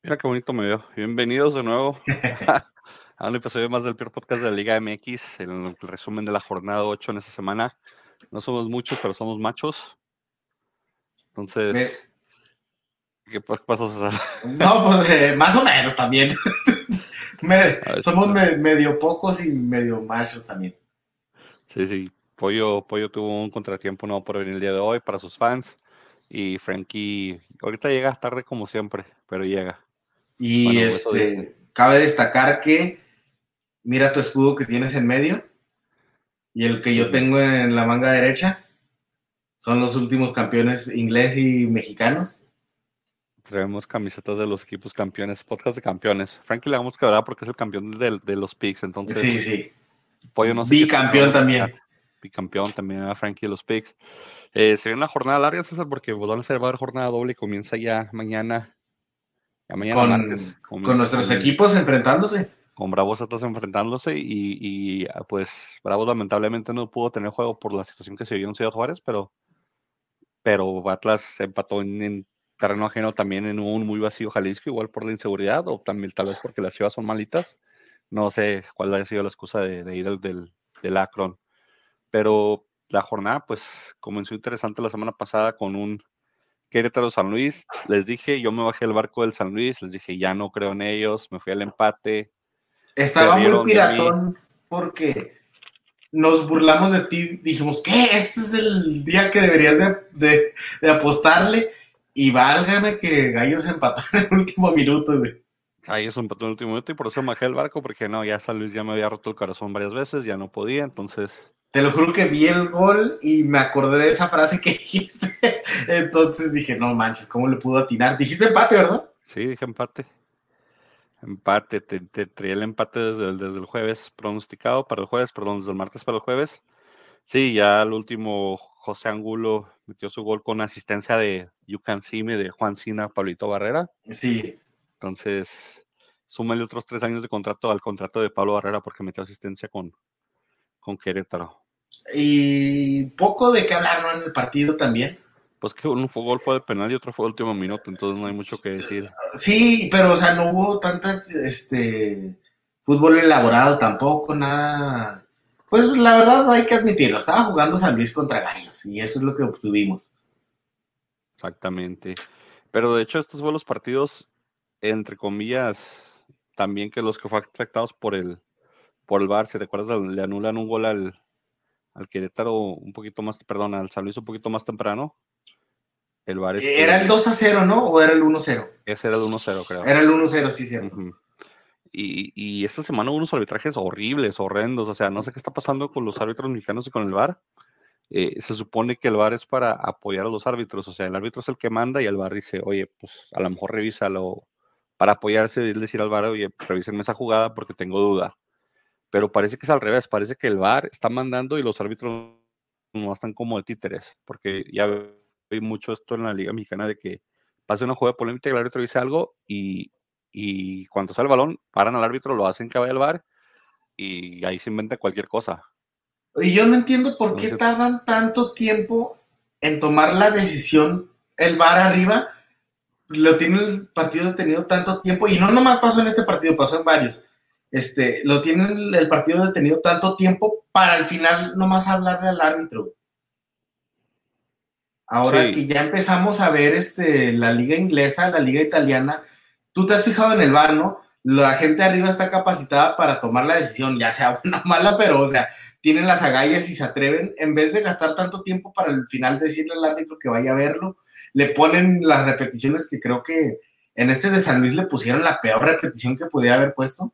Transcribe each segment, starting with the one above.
Mira qué bonito me veo. Bienvenidos de nuevo a un episodio más del Peor Podcast de la Liga MX, el resumen de la jornada 8 en esta semana. No somos muchos, pero somos machos. Entonces, ¿qué pasó, César? No, pues eh, más o menos también. somos medio pocos y medio machos también. Sí, sí. Pollo, Pollo tuvo un contratiempo no por venir el día de hoy para sus fans. Y Frankie, ahorita llega tarde como siempre, pero llega. Y este, cabe destacar que mira tu escudo que tienes en medio y el que yo tengo en la manga derecha. Son los últimos campeones inglés y mexicanos. Traemos camisetas de los equipos campeones, podcast de campeones. Frankie le vamos que hablar porque es el campeón de, los Pigs, entonces. Sí, sí. Pollo no Bicampeón también. Bicampeón también a Frankie de los Pigs. Eh, se viene una jornada larga, César, porque pues, van a ser va a haber jornada doble y comienza ya mañana con, nuestros equipos enfrentándose. Con Bravos Atlas enfrentándose y, ah, pues Bravos lamentablemente no pudo tener juego por la situación que se vio en Ciudad Juárez, pero, pero Atlas se empató en, terreno ajeno también en un muy vacío Jalisco, igual por la inseguridad o también tal vez porque las chivas son malitas. No sé cuál haya sido la excusa de, ir del, del, Akron. Pero la jornada pues comenzó interesante la semana pasada con un Querétaro San Luis, les dije, yo me bajé el barco del San Luis, les dije, ya no creo en ellos, me fui al empate. Estaba muy piratón porque nos burlamos de ti, dijimos, ¿qué? Este es el día que deberías de, apostarle. Y válgame que Gallos empató en el último minuto, güey. Gallos empató en el último minuto y por eso bajé el barco, porque no, ya San Luis ya me había roto el corazón varias veces, ya no podía, entonces te lo juro que vi el gol y me acordé de esa frase que dijiste. Entonces dije, no manches, ¿cómo le pudo atinar? Dijiste empate, ¿verdad? Sí, dije empate. Empate, te, traía el empate desde el, desde el jueves pronosticado para el jueves, perdón, desde el martes para el jueves. Sí, ya al último José Angulo metió su gol con asistencia de You Can See Me de Juan Cina, Pablito Barrera. Sí. Entonces, súmale otros tres años de contrato al contrato de Pablo Barrera porque metió asistencia con, con Querétaro. Y poco de qué hablar, ¿no? En el partido también. Pues que un gol fue de penal y otro fue de último minuto, entonces no hay mucho que decir. Sí, pero o sea, no hubo tantas, este, fútbol elaborado tampoco, nada. Pues la verdad hay que admitirlo, estaba jugando San Luis contra Gallos y eso es lo que obtuvimos. Exactamente. Pero de hecho estos fueron los partidos, entre comillas, también que los que fueron afectados por el, por el VAR, si recuerdas, le anulan un gol al, al Querétaro un poquito más, perdón, al San Luis un poquito más temprano. El VAR Era el 2 a 0, ¿no? ¿O era el 1 0? Ese era el 1 0, creo. Era el 1 0, sí, cierto. y, y, esta semana hubo unos arbitrajes horribles, horrendos. O sea, no sé qué está pasando con los árbitros mexicanos y con el VAR. Eh, se supone que el VAR es para apoyar a los árbitros. O sea, el árbitro es el que manda y el VAR dice, oye, pues a lo mejor revísalo para apoyarse y decir al VAR, oye, revísenme esa jugada porque tengo duda pero parece que es al revés, parece que el VAR está mandando y los árbitros no están como de títeres, porque ya vi mucho esto en la Liga Mexicana de que pasa una jugada polémica y el árbitro dice algo y, y cuando sale el balón, paran al árbitro, lo hacen que vaya al VAR y ahí se inventa cualquier cosa. Y yo no entiendo por qué tardan tanto tiempo en tomar la decisión el VAR arriba. Lo tiene el partido detenido tanto tiempo y no nomás pasó en este partido, pasó en varios este, lo tienen el partido detenido tanto tiempo para al final nomás hablarle al árbitro. Ahora que ya empezamos a ver este, la liga inglesa, la liga italiana, tú te has fijado en el bar, ¿no? La gente arriba está capacitada para tomar la decisión, ya sea buena o mala, pero o sea, tienen las agallas y se atreven, en vez de gastar tanto tiempo para al final decirle al árbitro que vaya a verlo, le ponen las repeticiones que creo que en este de San Luis le pusieron la peor repetición que podía haber puesto.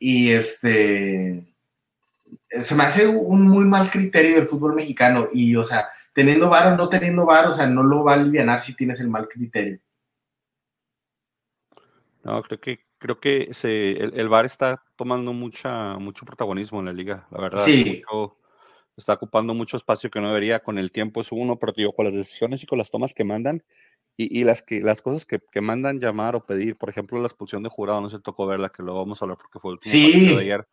Y este se me hace un muy mal criterio del fútbol mexicano. Y, o sea, teniendo VAR o no teniendo VAR, o sea, no lo va a aliviar si tienes el mal criterio. No, creo que creo que se, el, el, VAR está tomando mucha, mucho protagonismo en la liga, la verdad. Sí. está ocupando mucho espacio que no debería. Con el tiempo es uno, pero digo, con las decisiones y con las tomas que mandan, y, las, que, las cosas que, mandan llamar o pedir, por ejemplo, la expulsión de jurado, no se tocó verla, que lo vamos a hablar porque fue el sí. de ayer.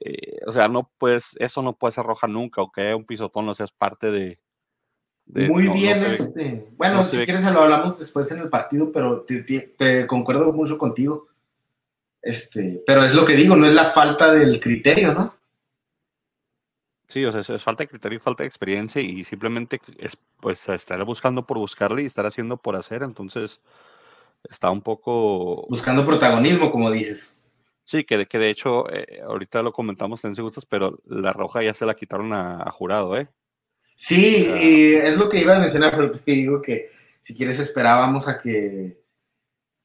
Eh, o sea, no puedes, eso no puede ser roja nunca, o que un pisotón no seas parte de, Muy bien, este. Bueno, si quieres lo hablamos después en el partido, pero te, concuerdo mucho contigo. Este, pero es lo que digo, no es la falta del criterio, ¿no? Sí, o sea, es, falta de criterio y falta de experiencia y simplemente es pues estar buscando por buscarle y estar haciendo por hacer, entonces está un poco... Buscando protagonismo, como dices. Sí, que de, que de hecho, eh, ahorita lo comentamos en gustos, pero la roja ya se la quitaron a, jurado, ¿eh? Sí, y es lo que iba a mencionar, pero te digo que si quieres esperábamos a que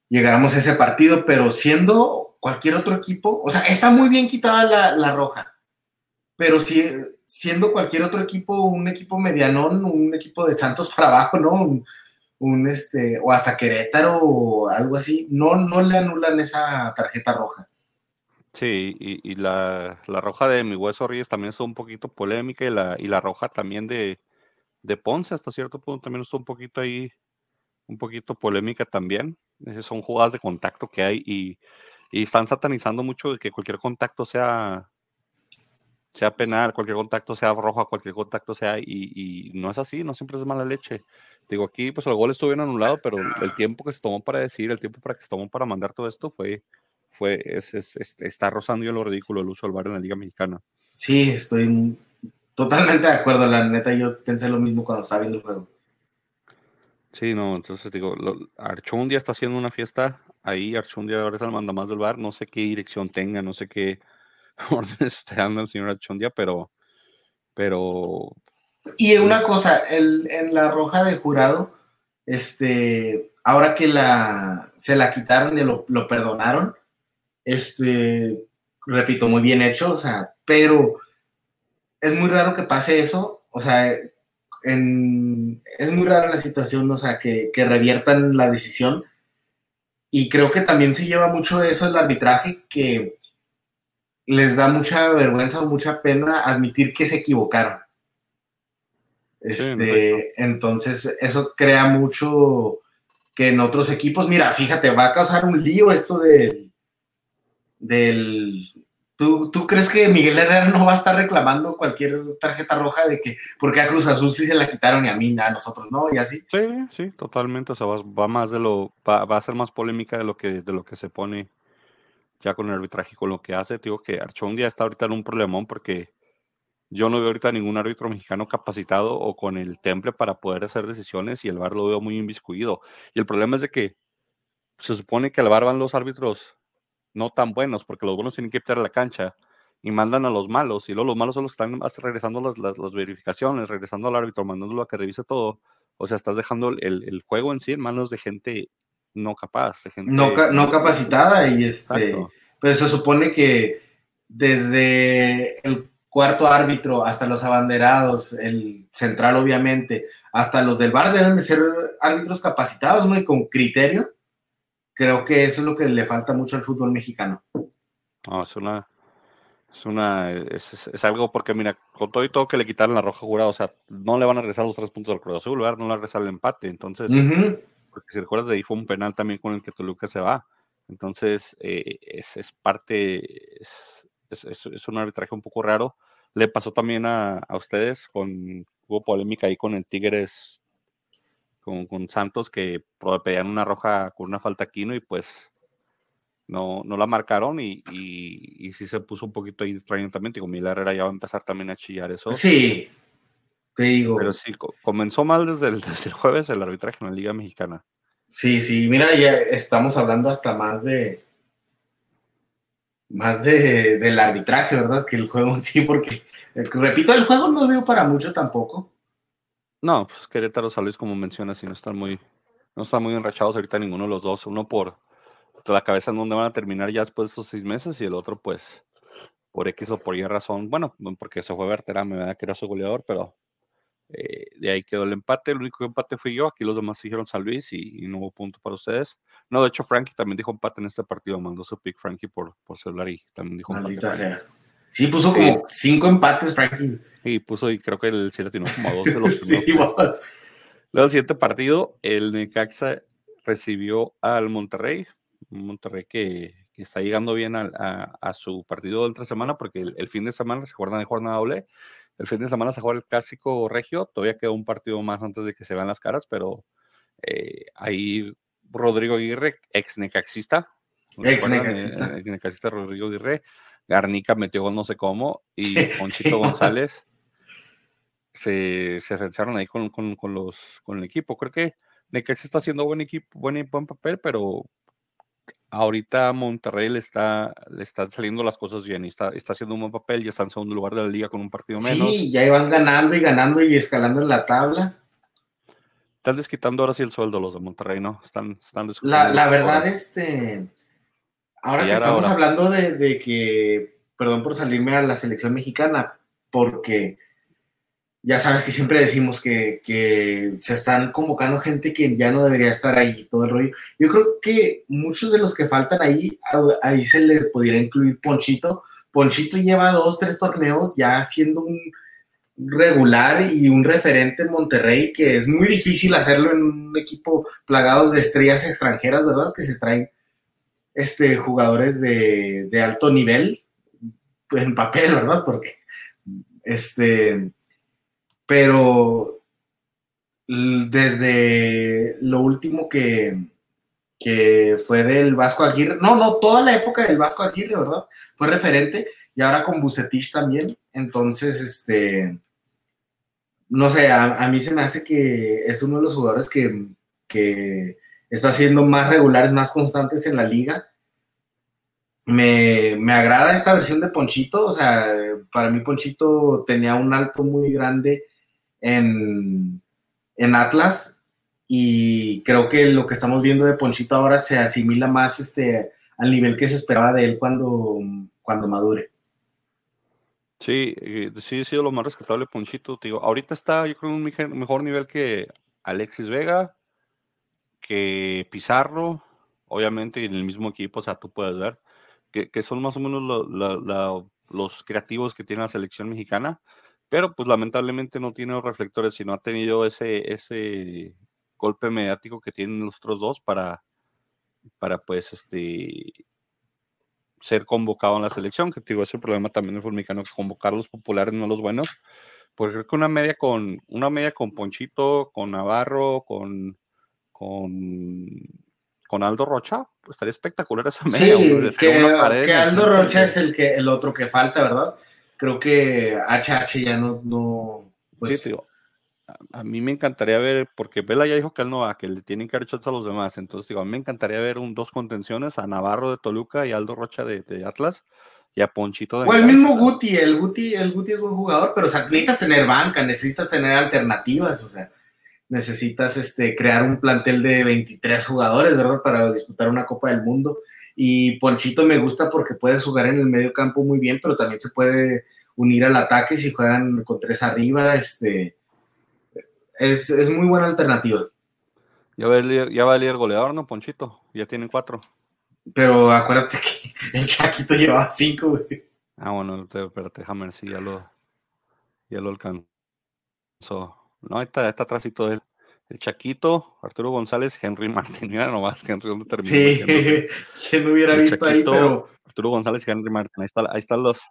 llegáramos a ese partido, pero siendo cualquier otro equipo, o sea, está muy bien quitada la, la roja, pero si, siendo cualquier otro equipo, un equipo medianón, un equipo de Santos para abajo, ¿no? Un, este, o hasta Querétaro o algo así, no, no le anulan esa tarjeta roja. Sí, y, la, roja de mi hueso Reyes también estuvo un poquito polémica y la, y la roja también de, de Ponce hasta cierto punto también estuvo un poquito ahí, un poquito polémica también. Son jugadas de contacto que hay y, y están satanizando mucho de que cualquier contacto sea, sea penal, cualquier contacto sea roja, cualquier contacto sea, y, no es así, no siempre es mala leche. Digo, aquí pues el gol estuvo bien anulado, pero el tiempo que se tomó para decir, el tiempo para que se tomó para mandar todo esto fue, fue, es, está rozando yo lo ridículo el uso del bar en la Liga Mexicana. Sí, estoy totalmente de acuerdo, la neta, yo pensé lo mismo cuando estaba viendo el juego. Sí, no, entonces digo, Archundia está haciendo una fiesta ahí, Archundia ahora es el mandamás del bar, no sé qué dirección tenga, no sé qué órdenes está dando el señor Achondia, pero, pero. Y una cosa, el, en la roja de jurado, este, ahora que la se la quitaron y lo, perdonaron, este, repito, muy bien hecho, o sea, pero es muy raro que pase eso, o sea, en, es muy rara la situación, o sea, que, que, reviertan la decisión. Y creo que también se lleva mucho eso el arbitraje, que les da mucha vergüenza o mucha pena admitir que se equivocaron. Este, entonces, eso crea mucho que en otros equipos, mira, fíjate, va a causar un lío esto del. Del ¿tú, ¿Tú crees que Miguel Herrera no va a estar reclamando cualquier tarjeta roja de que, porque a Cruz Azul sí se la quitaron y a mí, a nosotros no, y así? Sí, sí, totalmente. O sea, va, más de lo, va, va, a ser más polémica de lo que, de lo que se pone ya con el arbitraje, con lo que hace, digo que Archondia está ahorita en un problemón porque yo no veo ahorita ningún árbitro mexicano capacitado o con el temple para poder hacer decisiones y el VAR lo veo muy inviscuido. Y el problema es de que se supone que al VAR van los árbitros no tan buenos porque los buenos tienen que a la cancha y mandan a los malos y luego los malos son los que están regresando las, las, verificaciones, regresando al árbitro, mandándolo a que revise todo. O sea, estás dejando el, el juego en sí en manos de gente no capaz, no, no, capacitada y este, pues se supone que desde el cuarto árbitro hasta los abanderados, el central obviamente, hasta los del bar deben de ser árbitros capacitados, ¿no? Y con criterio. Creo que eso es lo que le falta mucho al fútbol mexicano. No, es una, es una, es, algo porque mira, con todo y todo que le quitaron la roja jurada, o sea, no le van a regresar los tres puntos al Cruz Azul, no le van a regresar el empate, entonces, porque si recuerdas de ahí fue un penal también con el que Toluca se va. Entonces, eh, es, es, parte, es, es, un arbitraje un poco raro. Le pasó también a, a, ustedes, con, hubo polémica ahí con el Tigres, con, con Santos, que pedían una roja con una falta Quino y pues no, no la marcaron y, y, y sí se puso un poquito ahí extraño también. Digo, Mila Herrera ya va a empezar también a chillar eso. Sí, te digo. Pero sí, comenzó mal desde el, desde el jueves el arbitraje en la Liga Mexicana. Sí, sí, mira, ya estamos hablando hasta más de. Más de, del arbitraje, ¿verdad? Que el juego en sí, porque, repito, el juego no dio para mucho tampoco. No, pues Querétaro, San como mencionas, y no están muy, no están muy enrachados ahorita ninguno de los dos. Uno por la cabeza en donde van a terminar ya después de estos seis meses, y el otro, pues, por X o por Y razón. Bueno, porque se fue Berterame, ¿verdad? Que era su goleador, pero eh, de ahí quedó el empate. El único empate fui yo. Aquí los demás dijeron San Luis y, no hubo punto para ustedes. No, de hecho, Frankie también dijo empate en este partido. Mandó su pick Frankie por, por celular y también dijo Maldita Sea. Sí, puso como cinco empates, Frankie. Y puso, y creo que el Chile tiene como dos de los sí, Luego, el siguiente partido, el Necaxa recibió al Monterrey. Monterrey que, que está llegando bien a, a, su partido de entre semana, porque el, fin de semana se juega de jornada doble el fin de semana se juega el clásico regio, todavía queda un partido más antes de que se vean las caras, pero eh, ahí Rodrigo Aguirre, ex necaxista, ex necaxista. Eh, necaxista Rodrigo Aguirre, Garnica metió gol no sé cómo, y Ponchito González se, se ahí con, con, los, con el equipo. Creo que Necaxa está haciendo buen equipo, buen, buen papel, pero ahorita Monterrey le está, le están saliendo las cosas bien y está, está haciendo un buen papel, ya está en segundo lugar de la liga con un partido menos. Sí, ya iban ganando y ganando y escalando en la tabla. Están desquitando ahora sí el sueldo los de Monterrey, ¿no? Están, están la, la verdad, este, ahora que estamos hablando de, de que, perdón por salirme a la selección mexicana, porque ya sabes que siempre decimos que, se están convocando gente que ya no debería estar ahí, todo el rollo. Yo creo que muchos de los que faltan ahí, ahí se le pudiera incluir Ponchito. Ponchito lleva dos, tres torneos ya siendo un regular y un referente en Monterrey, que es muy difícil hacerlo en un equipo plagado de estrellas extranjeras, ¿verdad? Que se traen este, jugadores de, de alto nivel, en papel, ¿verdad? Porque este pero desde lo último que, que fue del Vasco Aguirre, no, no, toda la época del Vasco Aguirre, ¿verdad? Fue referente y ahora con Bucetich también. Entonces, este, no sé, a, mí se me hace que es uno de los jugadores que, que está siendo más regulares, más constantes en la liga. Me, me, agrada esta versión de Ponchito, o sea, para mí Ponchito tenía un alto muy grande en, Atlas y creo que lo que estamos viendo de Ponchito ahora se asimila más este, al nivel que se esperaba de él cuando, cuando madure. Sí, sí ha sido lo más rescatable Ponchito. digo, ahorita está, yo creo, en un mejor nivel que Alexis Vega, que Pizarro, obviamente en el mismo equipo, o sea, tú puedes ver, que, son más o menos los creativos que tiene la selección mexicana pero pues lamentablemente no tiene los reflectores y no ha tenido ese, ese golpe mediático que tienen los otros dos para, para pues este ser convocado en la selección, que digo, ese problema también del mexicano, convocar a los populares, no los buenos, porque creo que una media con, una media con Ponchito, con Navarro, con, con, con Aldo Rocha, pues estaría espectacular esa media. Sí, que, que Aldo Rocha es el que el otro que falta, ¿verdad? creo que HH ya no, no pues... Sí, a, mí me encantaría ver, porque Vela ya dijo que él no va, que le tienen que haber a los demás, entonces digo, a mí me encantaría ver un, dos contenciones, a Navarro de Toluca y Aldo Rocha de, Atlas, y a Ponchito de... O el mismo Guti, el Guti, el Guti es buen jugador, pero o sea, necesitas tener banca, necesitas tener alternativas, o sea, necesitas este, crear un plantel de 23 jugadores, ¿verdad? Para disputar una Copa del Mundo. Y Ponchito me gusta porque puede jugar en el medio campo muy bien, pero también se puede unir al ataque si juegan con tres arriba. Este, es, muy buena alternativa. Ya va, el, ya va el goleador, ¿no, Ponchito? Ya tienen cuatro. Pero acuérdate que el Chaquito llevaba cinco, güey. Ah, bueno, espérate, ver si ya lo, ya lo alcanzó. No, está, está atrásito él el Chaquito, Arturo González, Henry Martin. Mira nomás, Henry, ¿dónde terminó? Sí, que no hubiera visto ahí, pero. Arturo González y Henry Martin, ahí, está, ahí están los.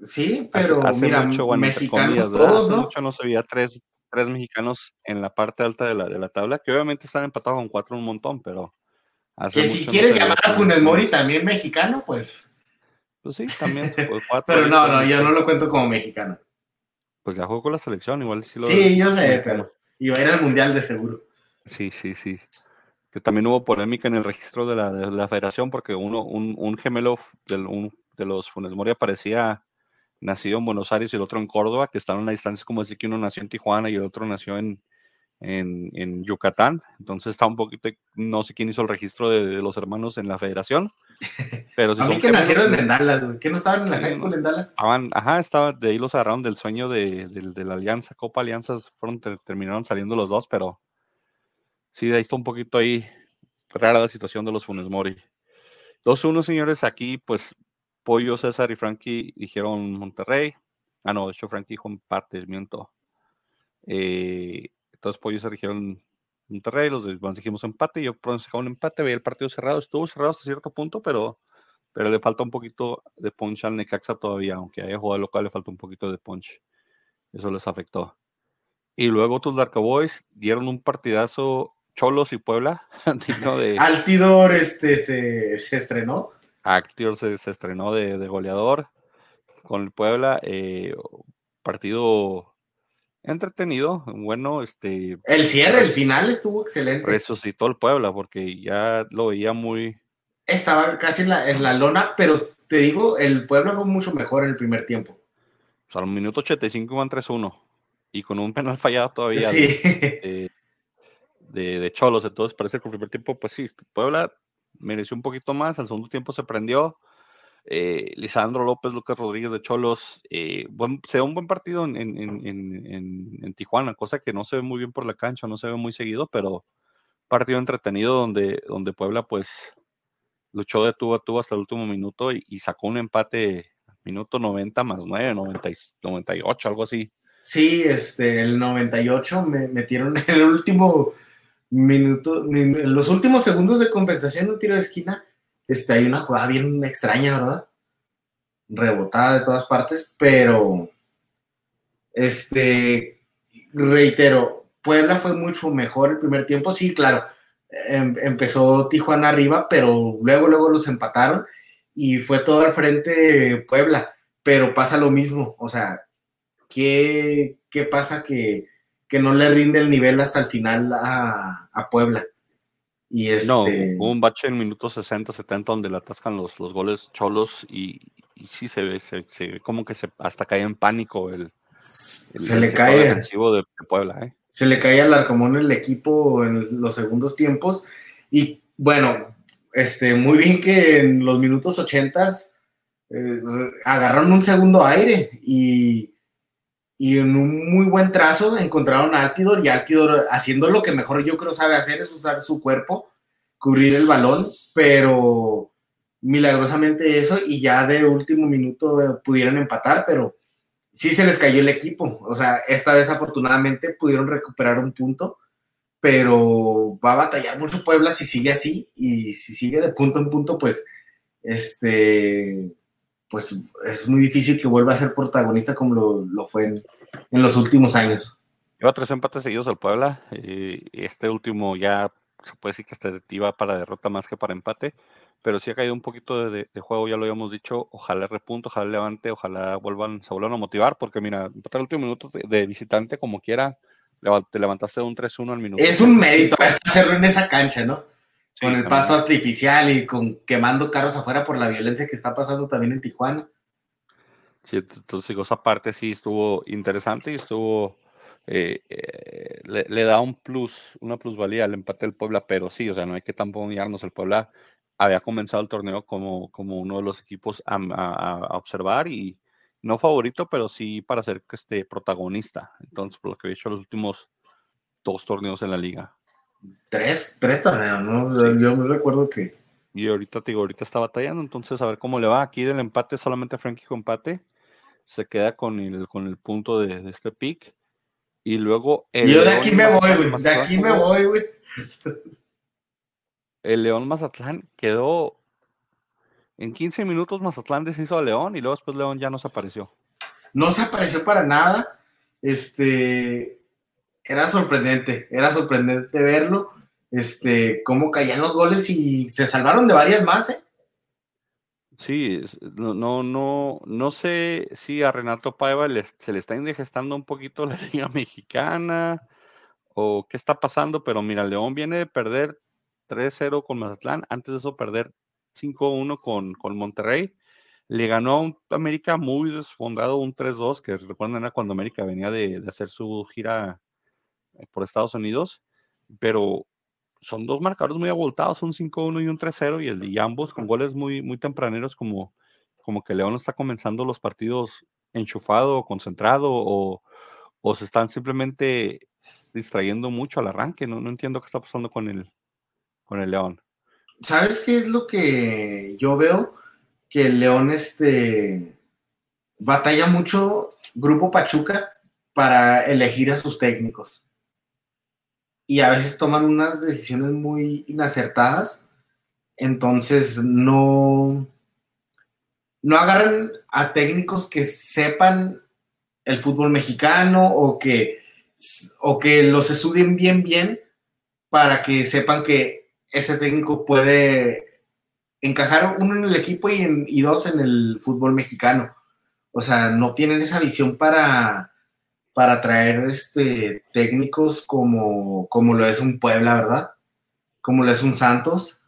Sí, pero hace, mira, mucho, bueno, mexicanos todos, ¿no? mucho no se veía tres, tres mexicanos en la parte alta de la, de la tabla, que obviamente están empatados con cuatro un montón, pero. que si quieres llamar a Funes Mori también mexicano, pues. Pues sí, también. Pues, pero no, no, yo no lo cuento como mexicano. Pues ya jugó con la selección, igual sí lo. Sí, yo sé, pero. Y va a ir al mundial de seguro. Sí, sí, sí. Que también hubo polémica en el registro de la, de la federación porque uno, un, un gemelo de, un, de los Funes Mori aparecía nacido en Buenos Aires y el otro en Córdoba, que estaban a una distancia como decir que uno nació en Tijuana y el otro nació en, en, en Yucatán. Entonces está un poquito, no sé quién hizo el registro de, los hermanos en la federación. Pero si a mí que nacieron en Dallas, ¿qué no estaban en la high school en Dallas? Estaban, ajá, estaba, de ahí los agarraron del sueño de, de, la Alianza, Copa Alianza, fueron, terminaron saliendo los dos, pero sí, de ahí está un poquito ahí rara la situación de los Funes Mori. 2-1, señores, aquí pues Pollo, César y Frankie dijeron Monterrey. Ah, no, de hecho Frankie dijo empate, miento. Eh, entonces Pollo se dijeron Monterrey, los demás dijimos empate, yo pronunciaba un empate, veía el partido cerrado, estuvo cerrado hasta cierto punto, pero, pero le falta un poquito de punch al Necaxa todavía, aunque haya jugado local, le falta un poquito de punch. Eso les afectó. Y luego tus Dark Boys dieron un partidazo Cholos y Puebla. de... Altidor este, se, estrenó. Altidor se, estrenó de, goleador con el Puebla. Eh, partido entretenido, bueno, este... El cierre, el final estuvo excelente. Resucitó el Puebla porque ya lo veía muy... Estaba casi en la, en la lona, pero te digo, el Puebla fue mucho mejor en el primer tiempo. O sea, al minuto 85 van 3-1 y con un penal fallado todavía de, de, Cholos. Entonces parece que el primer tiempo, pues sí, Puebla mereció un poquito más, al segundo tiempo se prendió. Eh, Lisandro López, Lucas Rodríguez de Cholos, eh, se da un buen partido en, Tijuana, cosa que no se ve muy bien por la cancha, no se ve muy seguido, pero partido entretenido donde, donde Puebla pues luchó de tubo a tubo hasta el último minuto y, sacó un empate minuto 90 más 9, 90, 98, algo así. Sí, este, el 98 me metieron el último minuto, los últimos segundos de compensación, un tiro de esquina. Este, hay una jugada bien extraña, ¿verdad? Rebotada de todas partes, pero este, reitero, Puebla fue mucho mejor el primer tiempo. Sí, claro, em, empezó Tijuana arriba, pero luego, luego los empataron y fue todo al frente Puebla. Pero pasa lo mismo, o sea, ¿qué, qué pasa que, no le rinde el nivel hasta el final a, Puebla? Y este... No, hubo un bache en minutos 60, 70 donde le atascan los, los goles cholos y, sí se ve, se, ve como que se hasta cae en pánico el, se le cae de, Puebla, ¿eh? Se le cae al Arcomón el equipo en los segundos tiempos y bueno, este, muy bien que en los minutos 80 eh, agarraron un segundo aire y, en un muy buen trazo encontraron a Altidor y Altidor haciendo lo que mejor yo creo sabe hacer es usar su cuerpo, cubrir el balón, pero milagrosamente eso y ya de último minuto pudieron empatar, pero sí se les cayó el equipo. O sea, esta vez afortunadamente pudieron recuperar un punto pero va a batallar mucho Puebla si sigue así y si sigue de punto en punto, pues este pues es muy difícil que vuelva a ser protagonista como lo, fue en, los últimos años. Lleva tres empates seguidos al Puebla y este último ya se puede decir que este iba para derrota más que para empate, pero sí ha caído un poquito de, juego, ya lo habíamos dicho, ojalá repunte, ojalá levante, ojalá vuelvan, se vuelvan a motivar, porque mira, empatar el último minuto de visitante como quiera, te levantaste de un 3-1 al minuto. Es un mérito hacerlo en esa cancha, ¿no? Con el paso artificial y con quemando carros afuera por la violencia que está pasando también en Tijuana. Sí, entonces esa parte sí estuvo interesante y estuvo, eh, eh, le, da un plus, una plusvalía al empate del Puebla, pero sí, o sea, no hay que tampoco guiarnos. El Puebla había comenzado el torneo como, como uno de los equipos a, a observar y, no favorito, pero sí para ser este, protagonista. Entonces, por lo que he hecho los últimos dos torneos en la liga. Tres, tres torneos, ¿no? Yo me recuerdo que. Y ahorita te digo, ahorita está batallando, entonces a ver cómo le va. Aquí del empate, solamente Frankie con empate. Se queda con el, con el punto de, este pick. Y luego. Yo de aquí me voy, güey. De aquí me voy, güey. El León Mazatlán quedó en 15 minutos Mazatlán deshizo a León y luego después León ya no se apareció. No se apareció para nada. Este era sorprendente, era sorprendente verlo. Este, cómo caían los goles y se salvaron de varias más, ¿eh? Sí, no, no, no, sé si a Renato Paiva se le está indigestando un poquito la Liga Mexicana o qué está pasando, pero mira, León viene de perder 3-0 con Mazatlán, antes de eso perder 5-1 con, con Monterrey. Le ganó a un América muy desfondado, un 3-2, que recuerdan era cuando América venía de, hacer su gira por Estados Unidos, pero son dos marcadores muy abultados, un 5-1 y un 3-0, y, y ambos con goles muy, muy tempraneros, como, como que León está comenzando los partidos enchufado, concentrado, o, o se están simplemente distrayendo mucho al arranque. No, no entiendo qué está pasando con el, con el León. ¿sabes qué es lo que yo veo? Que el León este, batalla mucho Grupo Pachuca para elegir a sus técnicos. Y a veces toman unas decisiones muy inacertadas. Entonces no, no agarran a técnicos que sepan el fútbol mexicano o que, o que los estudien bien, bien para que sepan que ese técnico puede encajar uno en el equipo y, y dos en el fútbol mexicano. O sea, no tienen esa visión para, para traer este, técnicos como, como lo es un Puebla, ¿verdad? Como lo es un Santos.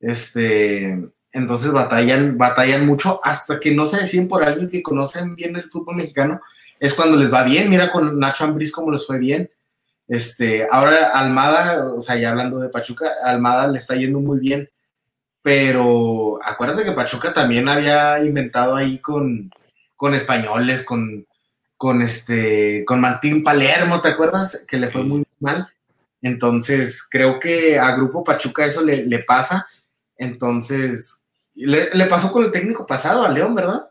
Este, entonces batallan, batallan mucho hasta que no se deciden por alguien que conocen bien el fútbol mexicano. Es cuando les va bien. Mira con Nacho Ambriz cómo les fue bien. Este, ahora Almada, o sea, ya hablando de Pachuca, Almada le está yendo muy bien. Pero acuérdate que Pachuca también había inventado ahí con, con españoles, con, con este, con Martín Palermo, ¿te acuerdas? Que le fue muy mal. Entonces, creo que a Grupo Pachuca eso le, le pasa. Entonces, le, pasó con el técnico pasado, a León, ¿verdad?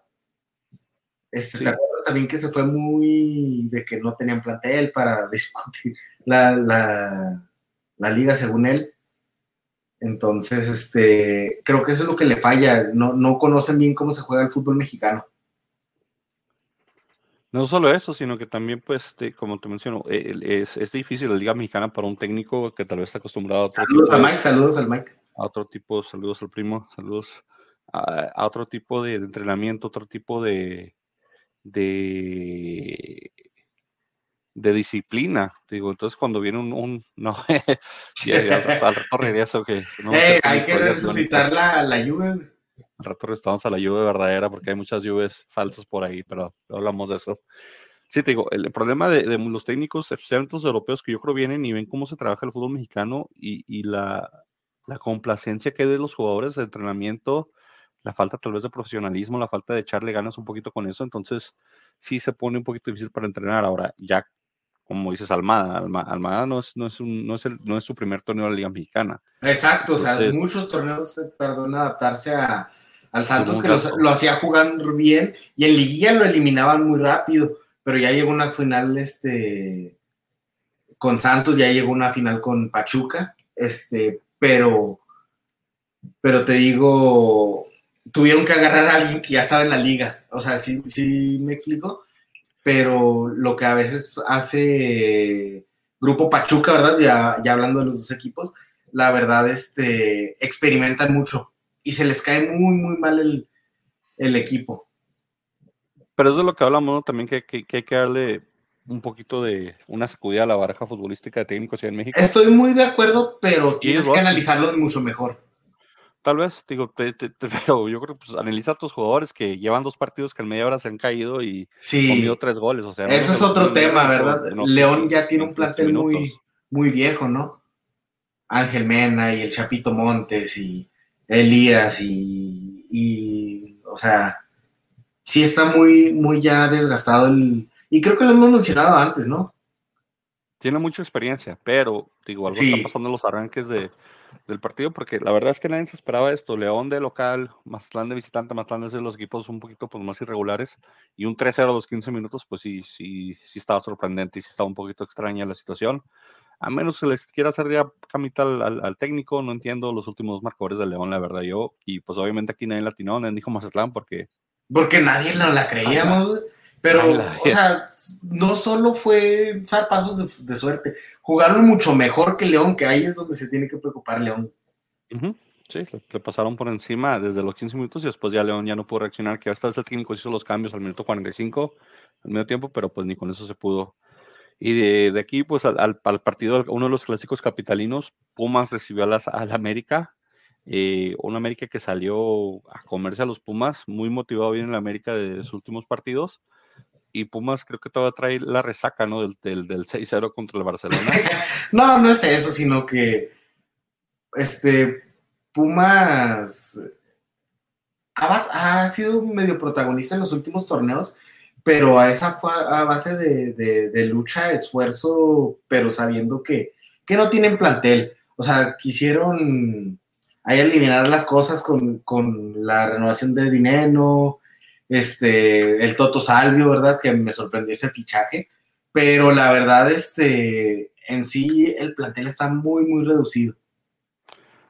Este, ¿Te acuerdas también que se fue muy de que no tenían plantel para discutir la, la, liga según él? Entonces, este, creo que eso es lo que le falla. No, no conocen bien cómo se juega el fútbol mexicano. No solo eso, sino que también, pues, este, como te menciono, es, es, difícil la Liga Mexicana para un técnico que tal vez está acostumbrado a... Saludos a Mike, saludos al Mike. A otro tipo, saludos al primo, saludos a, otro tipo de, entrenamiento, otro tipo de, de, de disciplina. Digo, entonces cuando viene un, un no, y al, al, rato regreso que... No, hey, hay que resucitar la, la lluvia. Al rato restamos a la lluvia verdadera porque hay muchas lluvias falsas por ahí, pero hablamos de eso. Sí, te digo, el problema de, los técnicos, especialmente europeos, que yo creo vienen y ven cómo se trabaja el fútbol mexicano y, la, complacencia que hay de los jugadores de entrenamiento, la falta tal vez de profesionalismo, la falta de echarle ganas un poquito con eso, entonces sí se pone un poquito difícil para entrenar. Ahora, ya como dices, Almada, Almada, no, es, no, es un, no, es el, no es su primer torneo de la Liga Mexicana. Exacto, o sea, muchos torneos se tardó en adaptarse a, al Santos que lo hacía jugando bien y en liguilla lo eliminaban muy rápido, pero ya llegó una final este con Santos, ya llegó una final con Pachuca, este, pero pero te digo, tuvieron que agarrar a alguien que ya estaba en la liga, o sea, sí, sí me explico, pero lo que a veces hace Grupo Pachuca, ¿verdad? Ya, ya hablando de los dos equipos, la verdad, este, experimentan mucho y se les cae muy, muy mal el, equipo. Pero eso es lo que hablamos también, que, hay que darle un poquito de una sacudida a la baraja futbolística de técnicos en México. Estoy muy de acuerdo, pero tienes que analizarlo mucho mejor. Tal vez, digo, pero yo creo que pues, analiza a tus jugadores que llevan dos partidos que en media hora se han caído y sí, han comido tres goles. O sea, eso es otro tema, ¿verdad? León ya tiene un plantel muy, muy viejo, ¿no? Ángel Mena y el Chapito Montes y Elías y, o sea, sí está muy, muy ya desgastado el, y creo que lo hemos mencionado antes, ¿no? Tiene mucha experiencia, pero digo, algo está pasando en los arranques de, del partido, porque la verdad es que nadie se esperaba esto. León de local, Mazatlán de visitante, Mazatlán es de los equipos un poquito pues, más irregulares, y un 3-0 a los 15 minutos, pues sí, sí, sí estaba sorprendente y sí estaba un poquito extraña la situación a menos que les quiera hacer ya capital al, técnico, no entiendo los últimos marcadores de León, la verdad, yo, y pues obviamente aquí nadie latino, nadie dijo Mazatlán porque... Porque nadie no la creíamos, pero, o sea, no solo fue zarpazos de, de, suerte, jugaron mucho mejor que León, que ahí es donde se tiene que preocupar León. Sí, le, pasaron por encima desde los 15 minutos y después ya León ya no pudo reaccionar, que hasta el técnico hizo los cambios al minuto 45, al medio tiempo, pero pues ni con eso se pudo y de, aquí, pues al, al, partido, uno de los clásicos capitalinos, Pumas recibió a, las, la América, eh, una América que salió a comerse a los Pumas, muy motivado bien en la América de sus últimos partidos. Y Pumas creo que todavía trae la resaca, ¿no? Del, del, del 6-0 contra el Barcelona. no, no es eso, sino que este Pumas ha, ha sido medio protagonista en los últimos torneos pero a esa a base de, lucha, esfuerzo, pero sabiendo que, no tienen plantel. O sea, quisieron ahí eliminar las cosas con, la renovación de Dinero, este, el Toto Salvio, ¿verdad? Que me sorprendió ese fichaje, pero la verdad, este, en sí el plantel está muy, muy reducido.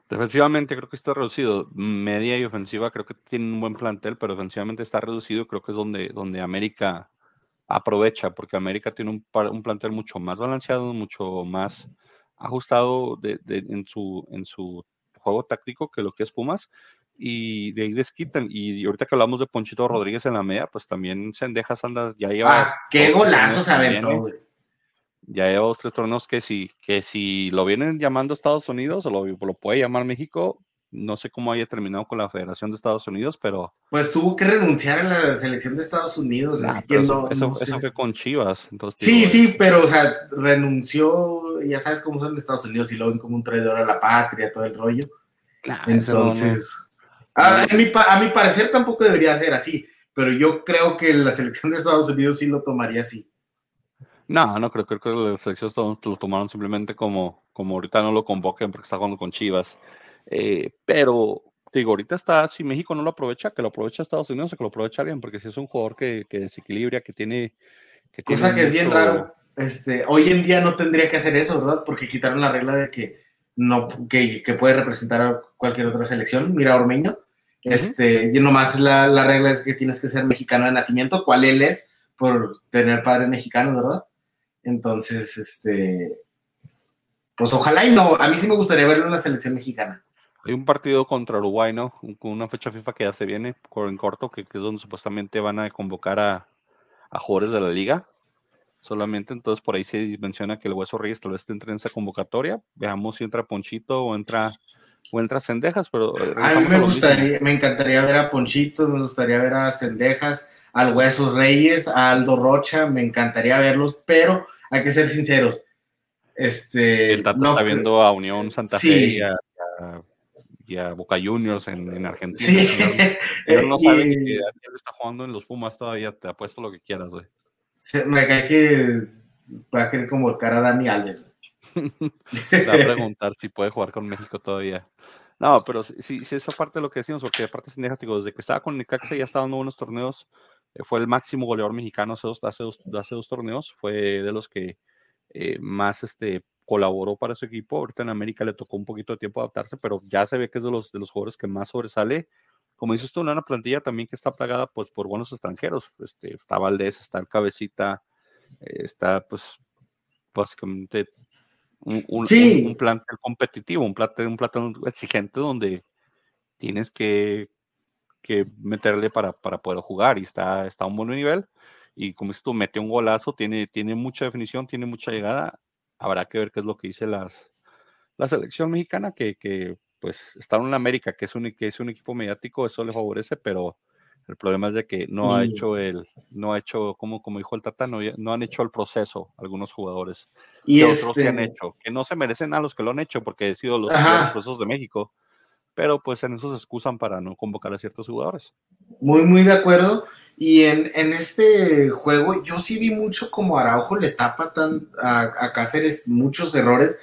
Defensivamente creo que está reducido. Media y ofensiva creo que tiene un buen plantel, pero defensivamente está reducido. Creo que es donde, donde América aprovecha, porque América tiene un, un plantel mucho más balanceado, mucho más ajustado de, en, su, en su juego táctico que lo que es Pumas, y de ahí desquitan. Y ahorita que hablamos de Ponchito Rodríguez en la media, pues también Sendejas anda, ya lleva. Ah, qué golazo se aventó, Ya lleva dos, tres torneos que si, que si lo vienen llamando Estados Unidos o lo, lo puede llamar México, no sé cómo haya terminado con la Federación de Estados Unidos, pero. Pues tuvo que renunciar a la selección de Estados Unidos. así que eso, eso, fue con Chivas. Entonces, sí, sí, pero, o sea, renunció. Ya sabes cómo son en Estados Unidos y lo ven como un traidor a la patria, todo el rollo. Entonces. A, mi, a mi parecer tampoco debería ser así, pero yo creo que la selección de Estados Unidos sí lo tomaría así. No, no creo, creo que la selección lo tomaron simplemente como, como ahorita no lo convoquen porque está jugando con Chivas. Eh, pero, digo, ahorita está, si México no lo aprovecha, que lo aprovecha Estados Unidos o que lo aprovecha bien, porque si es un jugador que, que desequilibra, que tiene... Que Cosa que es bien raro. Este, hoy en día no tendría que hacer eso, ¿verdad? Porque quitaron la regla de que no, que, que puede representar a cualquier otra selección. Mira, Ormeño. Este, y nomás la, la, regla es que tienes que ser mexicano de nacimiento, cual él es por tener padres mexicanos, ¿verdad? Entonces, este, pues ojalá y no, a mí sí me gustaría verlo en la selección mexicana. Hay un partido contra Uruguay, ¿no? Con una fecha FIFA que ya se viene en corto, que, es donde supuestamente van a convocar a, a, jugadores de la liga. Solamente entonces por ahí se menciona que el Hueso Reyes tal vez entre en esa convocatoria. Veamos si entra Ponchito o entra o Cendejas, pero... Eh, a mí me gustaría, me encantaría ver a Ponchito, me gustaría ver a Cendejas, al Hueso Reyes, a Aldo Rocha, me encantaría verlos, pero hay que ser sinceros. Este, el Tata está viendo a Unión Santa Fe y a y a Boca Juniors en, Argentina. Sí. Él no sabe que él está jugando en los Pumas todavía, te apuesto lo que quieras, güey. me cae que va a querer como cara a Dani Alves, a preguntar si puede jugar con México todavía. No, pero sí, sí, esa parte de lo que decimos, porque aparte digo, desde que estaba con Necaxa ya estaba dando buenos torneos, eh, fue el máximo goleador mexicano hace dos, hace hace dos torneos, fue de los que eh, más este, colaboró para su equipo. Ahorita en América le tocó un poquito de tiempo adaptarse, pero ya se ve que es de los, de los jugadores que más sobresale. Como dices tú, una plantilla también que está plagada pues, por buenos extranjeros. Este, está Valdés, está el Cabecita, eh, está pues básicamente un, un, un, plantel competitivo, un plantel, un plantel exigente donde tienes que, que meterle para, para poder jugar y está, está a un buen nivel. Y como dices tú, mete un golazo, tiene, tiene mucha definición, tiene mucha llegada habrá que ver qué es lo que dice las, la selección mexicana, que, que pues está en América, que es, un, que es un equipo mediático, eso le favorece, pero el problema es de que no ha hecho el, no ha hecho, como, como dijo el Tata, no, no han hecho el proceso algunos jugadores. Y otros se han este hecho, que no se merecen a los que lo han hecho, porque han sido los, procesos de México, pero pues en eso se excusan para no convocar a ciertos jugadores. Muy, muy de acuerdo. Y en, en, este juego yo sí vi mucho como Araujo le tapa tan, a, a, Cáceres muchos errores,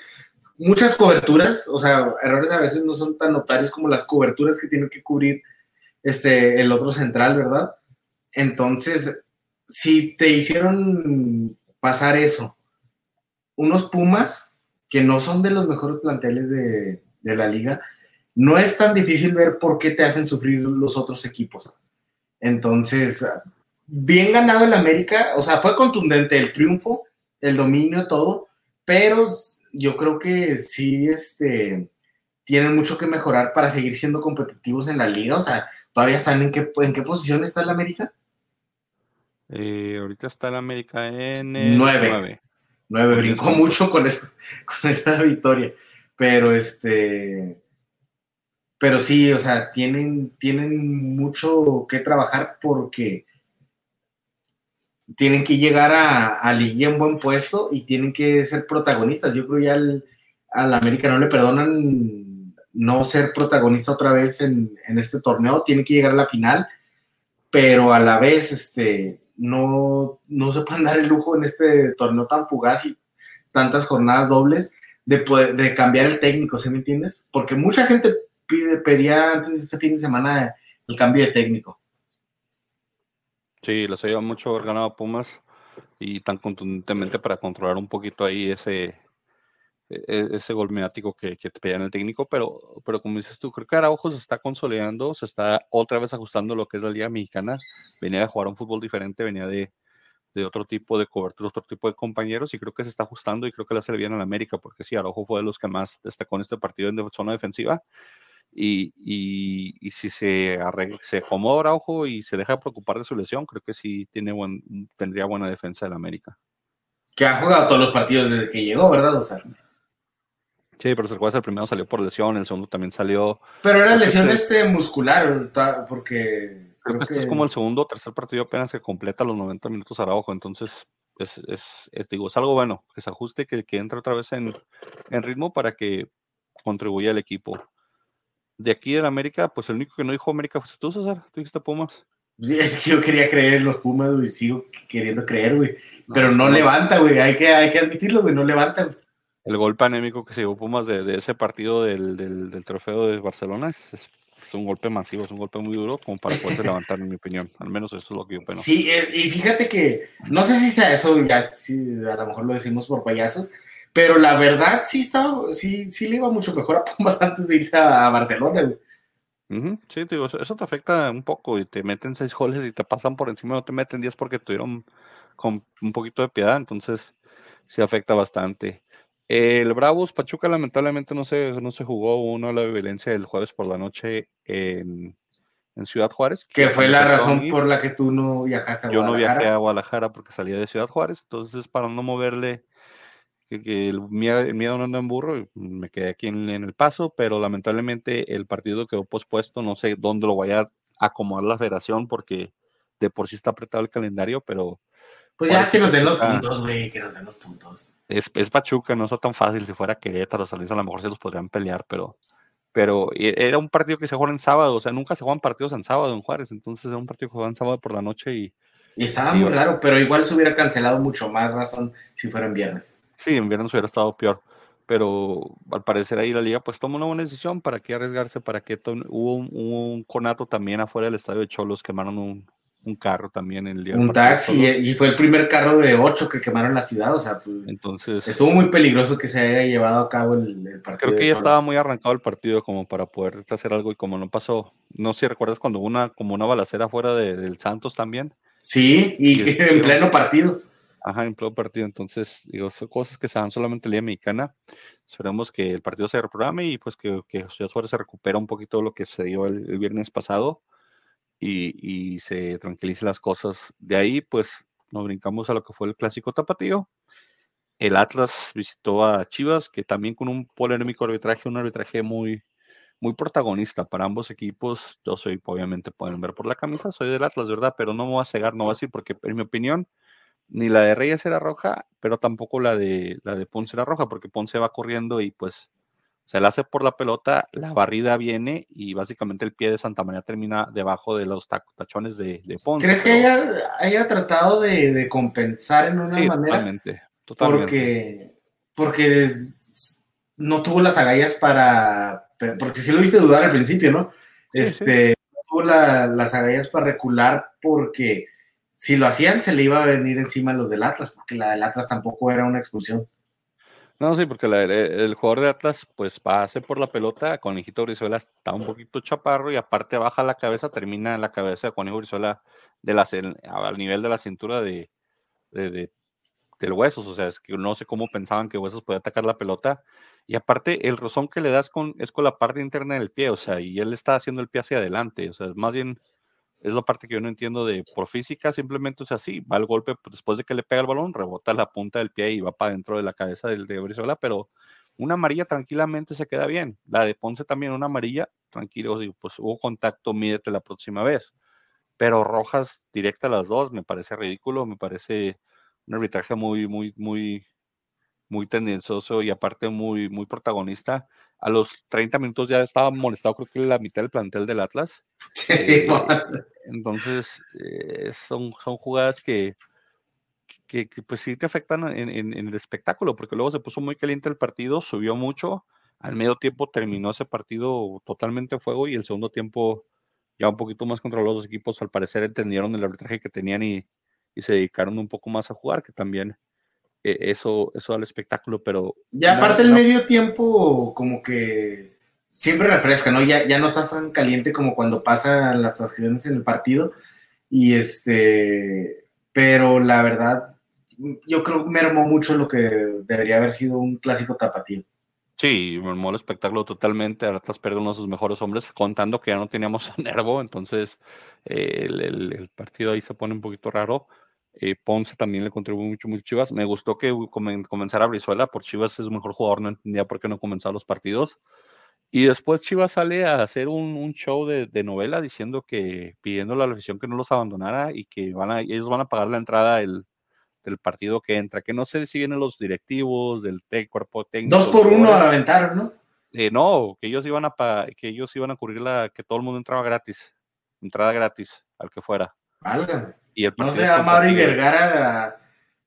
muchas coberturas, o sea, errores a veces no son tan notarios como las coberturas que tiene que cubrir este, el otro central, ¿verdad? Entonces, si te hicieron pasar eso, unos Pumas que no son de los mejores planteles de, de la liga, no es tan difícil ver por qué te hacen sufrir los otros equipos. Entonces, bien ganado el América, o sea, fue contundente el triunfo, el dominio, todo, pero yo creo que sí, este, tienen mucho que mejorar para seguir siendo competitivos en la liga, o sea, todavía están en qué, en qué posición está el América. Eh, ahorita está el América en nueve. nueve. Nueve, brincó mucho con, con esa victoria, pero este, pero sí, o sea, tienen, tienen mucho que trabajar porque tienen que llegar a, a en buen puesto y tienen que ser protagonistas. Yo creo ya al, al América no le perdonan no ser protagonista otra vez en, este torneo, tienen que llegar a la final, pero a la vez este, no, no se pueden dar el lujo en este torneo tan fugaz y tantas jornadas dobles de, de cambiar el técnico, ¿sí me entiendes? Porque mucha gente pide, pedía antes de este fin de semana el cambio de técnico. Sí, les ayuda mucho haber ganado Pumas y tan contundentemente para controlar un poquito ahí ese, ese gol mediático que, que te pedían el técnico, pero, pero como dices tú, creo que Araujo se está consolidando, se está otra vez ajustando lo que es la Liga Mexicana, venía de jugar un fútbol diferente, venía de, de otro tipo de cobertura, otro tipo de compañeros, y creo que se está ajustando y creo que le hace bien a la América, porque sí, Araujo fue de los que más destacó en este partido en zona defensiva, y, y, si se, arregla, se acomoda Araujo y se deja de preocupar de su lesión, creo que sí tiene buen, tendría buena defensa la América. Que ha jugado todos los partidos desde que llegó, ¿verdad? O sea, Sí, pero se el primero salió por lesión, el segundo también salió. Pero era lesión este, muscular, porque. Creo, que este es como el segundo o tercer partido apenas que completa los 90 minutos Araujo, entonces es, es, digo, es algo bueno, que se ajuste, que, que entre otra vez en, en, ritmo para que contribuya al equipo. De aquí en América, pues el único que no dijo América fue tú, César, tú dijiste Pumas. Es que yo quería creer en los Pumas, güey, sigo queriendo creer, güey. Pero no, levanta, güey, hay que, hay que admitirlo, güey, no levanta, güey el golpe anémico que se llevó Pumas de, ese partido del, del, trofeo de Barcelona es, un golpe masivo, es un golpe muy duro como para poderse levantar, en mi opinión. Al menos eso es lo que yo pienso. Sí, eh, y fíjate que no sé si sea eso, ya a lo mejor lo decimos por payasos, pero la verdad sí estaba, sí, sí le iba mucho mejor a Pumas antes de irse a, Barcelona. Sí, digo, eso, te afecta un poco y te meten seis goles y te pasan por encima, no te meten diez porque tuvieron con un poquito de piedad, entonces sí afecta bastante. El Bravos Pachuca lamentablemente no se, no se jugó uno la violencia del jueves por la noche en, Ciudad Juárez. Que fue la razón por la que tú no viajaste a Guadalajara. Yo no viajé a Guadalajara porque salía de Ciudad Juárez, entonces para no moverle, que, el, miedo, no anda en burro, me quedé aquí en, el paso, pero lamentablemente el partido quedó pospuesto, no sé dónde lo vaya a acomodar la federación porque de por sí está apretado el calendario, pero... Pues ya que nos den los puntos, güey, que nos den los puntos es, es, Pachuca, no está tan fácil. Si fuera Querétaro, San Luis, a lo mejor se los podrían pelear, pero, pero era un partido que se juega en sábado, o sea, nunca se juegan partidos en sábado en Juárez, entonces era un partido que jugaban sábado por la noche y. Y estaba muy raro, pero igual se hubiera cancelado mucho más razón si fuera en viernes. Sí, en viernes hubiera estado peor, pero al parecer ahí la liga pues tomó una buena decisión, ¿para qué arriesgarse? ¿Para qué hubo un, un, conato también afuera del estadio de Cholos, quemaron un, un carro también en el. Un taxi, y fue el primer carro de ocho que quemaron la ciudad, o sea, entonces estuvo muy peligroso que se haya llevado a cabo el, partido. Creo que ya estaba muy arrancado el partido como para poder hacer algo y como no pasó, no sé si recuerdas cuando hubo una, como una balacera fuera del Santos también. Sí, y, en pleno partido. Ajá, en pleno partido, entonces, digo, son cosas que se dan solamente en Liga Mexicana. Esperemos que el partido se reprograme y pues que, que José Suárez se recupera un poquito de lo que se dio el viernes pasado y, se tranquilicen las cosas. De ahí, pues, nos brincamos a lo que fue el clásico tapatío. El Atlas visitó a Chivas, que también con un polémico arbitraje, un arbitraje muy, muy protagonista para ambos equipos. Yo soy, obviamente, pueden ver por la camisa, soy del Atlas, ¿verdad? Pero no me voy a cegar, no voy a decir, porque en mi opinión, ni la de Reyes era roja, pero tampoco la de, la de Ponce era roja, porque Ponce va corriendo y pues se la hace por la pelota, la barrida viene y básicamente el pie de Santa María termina debajo de los tachones de, de Ponce. ¿Crees que haya, tratado de, compensar en una manera? Totalmente, totalmente. Porque, porque no tuvo las agallas para. Porque sí lo viste dudar al principio, ¿no? Este, no tuvo las agallas para recular porque si lo hacían se le iba a venir encima a los del Atlas, porque la del Atlas tampoco era una expulsión. No, sí, porque el jugador de Atlas, pues pase por la pelota, con Hijito Brizuela está un poquito chaparro y aparte baja la cabeza, termina en la cabeza de Juanito Brizuela de la, al nivel de la cintura de, de, del Huesos. O sea, es que no sé cómo pensaban que Huesos podía atacar la pelota. Y aparte, el rozón que le das con, es con la parte interna del pie, o sea, y él está haciendo el pie hacia adelante. O sea, es más bien es la parte que yo no entiendo de por física, simplemente es así, va el golpe pues, después de que le pega el balón, rebota la punta del pie y va para dentro de la cabeza del de Brizuela, pero una amarilla tranquilamente se queda bien. La de Ponce también, una amarilla, tranquilo, pues hubo contacto, mídete la próxima vez. Pero rojas directa las dos, me parece ridículo, me parece un arbitraje muy, muy, muy, muy tendencioso y aparte muy, muy protagonista a los 30 minutos ya estaba molestado, creo que la mitad del plantel del Atlas. Eh, entonces, eh, son, son jugadas que, que, pues sí te afectan en, en, el espectáculo, porque luego se puso muy caliente el partido, subió mucho, al medio tiempo terminó ese partido totalmente a fuego y el segundo tiempo ya un poquito más controlado los equipos, al parecer entendieron el arbitraje que tenían y, y se dedicaron un poco más a jugar, que también eso, eso al espectáculo, pero... Ya aparte el medio tiempo como que siempre refresca, ¿no? Ya, ya no estás tan caliente como cuando pasan las acciones en el partido y este... pero la verdad, yo creo que mermó mucho lo que debería haber sido un clásico tapatío. Sí, mermó el espectáculo totalmente. Atlas perdió uno de sus mejores hombres, contando que ya no teníamos a Nervo, entonces eh, el, partido ahí se pone un poquito raro. Eh, Ponce también le contribuyó mucho, mucho Chivas. Me gustó que comenzara Brizuela, por Chivas es mejor jugador, no entendía por qué no comenzaba los partidos. Y después Chivas sale a hacer un, show de, novela diciendo que pidiéndole a la afición que no los abandonara y que van a, ellos van a pagar la entrada del, partido que entra, que no sé si vienen los directivos del cuerpo técnico. Dos por uno aventaron, ¿no? Eh, no, que ellos iban a que ellos iban a cubrir la, que todo el mundo entraba gratis, entrada gratis, al que fuera. Y el no sé, Mauri Vergara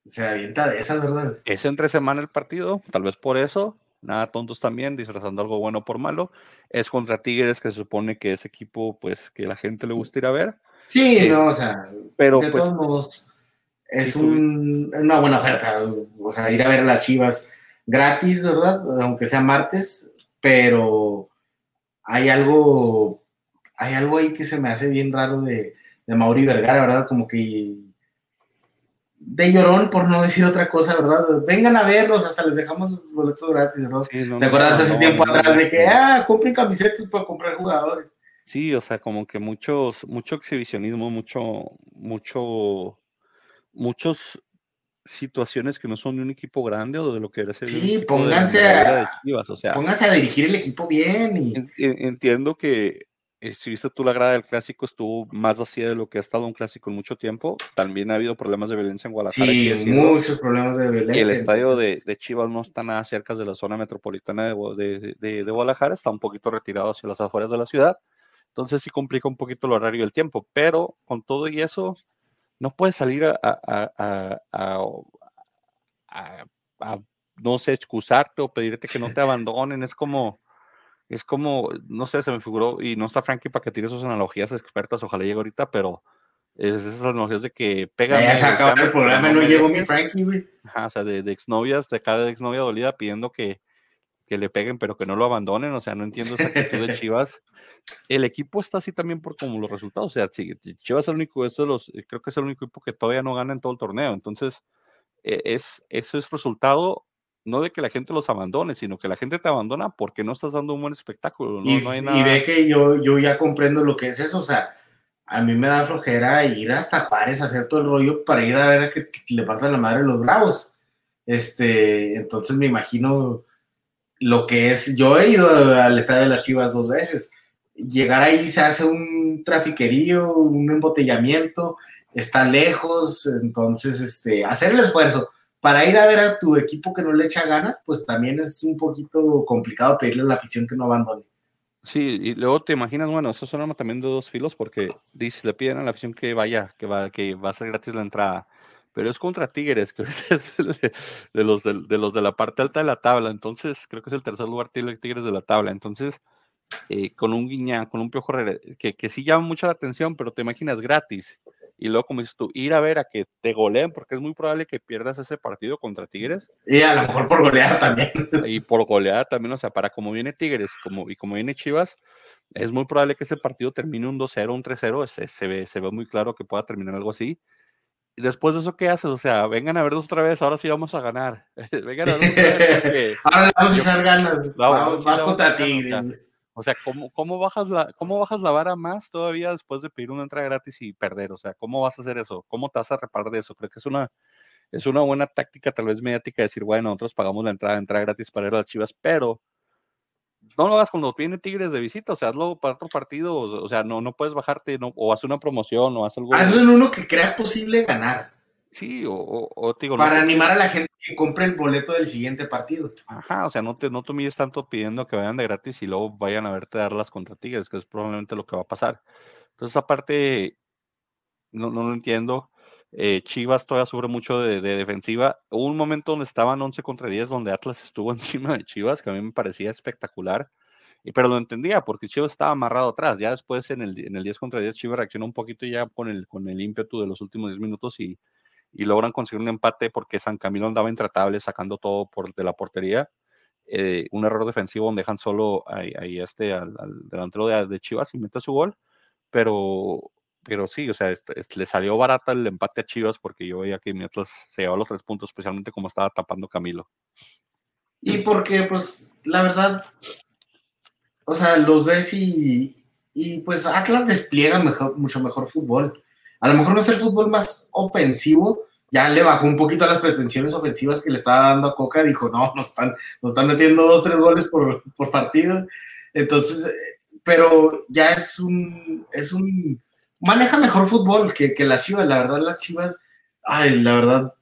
se avienta de esas, ¿verdad? Es entre semana el partido, tal vez por eso, nada tontos también, disfrazando algo bueno por malo. Es contra Tigres, que se supone que es equipo, pues, que la gente le gusta ir a ver. Sí, eh, no, o sea, pero de pues todos modos, es una buena oferta, o sea, ir a ver a las Chivas gratis, ¿verdad? Aunque sea martes, pero hay algo, hay algo ahí que se me hace bien raro de, de Mauri Vergara, ¿verdad? Como que de llorón, por no decir otra cosa, ¿verdad? Vengan a verlos, hasta les dejamos los boletos gratis, ¿verdad? ¿Te acuerdas hace tiempo atrás de que, ah, compren camisetas para comprar jugadores? Sí, o sea, como que muchos, mucho exhibicionismo, mucho, mucho, muchos situaciones que no son de un equipo grande o de lo que debe ser. Sí, pónganse, o sea, pónganse a dirigir el equipo bien. Y... Entiendo que si viste tú la grada del clásico, estuvo más vacía de lo que ha estado un clásico en mucho tiempo. También ha habido problemas de violencia en Guadalajara. Sí, muchos problemas de violencia. Y el estadio de, Chivas no está nada cerca de la zona metropolitana de, de, Guadalajara, está un poquito retirado hacia las afueras de la ciudad. Entonces sí complica un poquito el horario y el tiempo, pero con todo y eso, no puedes salir a, a, a no sé, excusarte o pedirte que no te abandonen. Es como es como, no sé, se me figuró, y no está Frankie para que tire sus analogías expertas, ojalá llegue ahorita, pero es esas analogías de que pega. Ya se acaba el programa, no llegó mi Frankie, güey. Ajá, o sea, de, de, exnovias, de cada exnovia dolida pidiendo que, que le peguen, pero que no lo abandonen, o sea, no entiendo esa actitud de Chivas. El equipo está así también por como los resultados, o sea, Chivas es el único, esto de los, creo que es el único equipo que todavía no gana en todo el torneo, entonces, e, es, ese es resultado no de que la gente los abandone, sino que la gente te abandona porque no estás dando un buen espectáculo. y, ve que yo, yo ya comprendo lo que es eso, o sea, a mí me da flojera ir hasta Juárez a hacer todo el rollo para ir a ver a que le partan la madre los bravos. Este, entonces me imagino lo que es, yo he ido al estadio de las Chivas dos veces, llegar ahí se hace un trafiquerío, un embotellamiento, está lejos, entonces, este, hacer el esfuerzo para ir a ver a tu equipo que no le echa ganas, pues también es un poquito complicado pedirle a la afición que no abandone. Sí, y luego te imaginas, bueno, eso suena también de dos filos porque dice, le piden a la afición que vaya, que va, que va a ser gratis la entrada, pero es contra Tigres, que es de, los de, los de la parte alta de la tabla, entonces creo que es el tercer lugar Tigres de la tabla, entonces eh, con un guiñán, con un piojo que, que sí llama mucha la atención, pero te imaginas gratis, y luego, como dices tú, ir a ver a que te goleen, porque es muy probable que pierdas ese partido contra Tigres. Y a lo mejor por golear también. Y por golear también, o sea, para como viene Tigres como, y como viene Chivas, es muy probable que ese partido termine un 2-0, un 3-0, se, se, ve, se ve muy claro que pueda terminar algo así. Y después de eso, ¿qué haces? O sea, vengan a vernos otra vez, ahora sí vamos a ganar. vengan a vernos otra vez. ahora le vamos a echar ganas. Vamos, vas contra Tigres. O sea, ¿cómo, cómo, bajas la, ¿cómo bajas la vara más todavía después de pedir una entrada gratis y perder? O sea, ¿cómo vas a hacer eso? ¿Cómo te vas a reparar de eso? Creo que es una, es una buena táctica, tal vez mediática, decir, bueno, nosotros pagamos la entrada, entrada gratis para ir a las chivas, pero no lo hagas cuando viene Tigres de visita, o sea, hazlo para otro partido, o, sea, no, no puedes bajarte, no, o haz una promoción, o haz algo. Hazlo en uno que creas posible ganar. Sí, o, digo, Para animar a la gente que compre el boleto del siguiente partido. Ajá, o sea, no te, no te mides tanto pidiendo que vayan de gratis y luego vayan a verte dar las contra Tigres, que es probablemente lo que va a pasar. Entonces, aparte, no, no lo entiendo. Eh, Chivas todavía sufre mucho de, defensiva. Hubo un momento donde estaban 11 contra 10, donde Atlas estuvo encima de Chivas, que a mí me parecía espectacular. Y, pero lo entendía porque Chivas estaba amarrado atrás. Ya después en el, en el 10 contra 10, Chivas reaccionó un poquito ya con el, con el ímpetu de los últimos 10 minutos y, y logran conseguir un empate porque San Camilo andaba intratable sacando todo por, de la portería. Eh, un error defensivo donde dejan solo ahí, este al, delantero de, Chivas y mete su gol, pero pero sí, o sea, este, le salió barata el empate a Chivas porque yo veía que mi Atlas se llevaba los tres puntos, especialmente como estaba tapando Camilo. Y porque, pues, la verdad, o sea, los ves y, y pues Atlas despliega mejor, mucho mejor fútbol. A lo mejor no es el fútbol más ofensivo, ya le bajó un poquito las pretensiones ofensivas que le estaba dando a Coca, dijo, no, nos están, nos están metiendo dos, tres goles por, por partido. Entonces, pero ya es un, es un, maneja mejor fútbol que, que las Chivas, la verdad, las Chivas, ay, la verdad,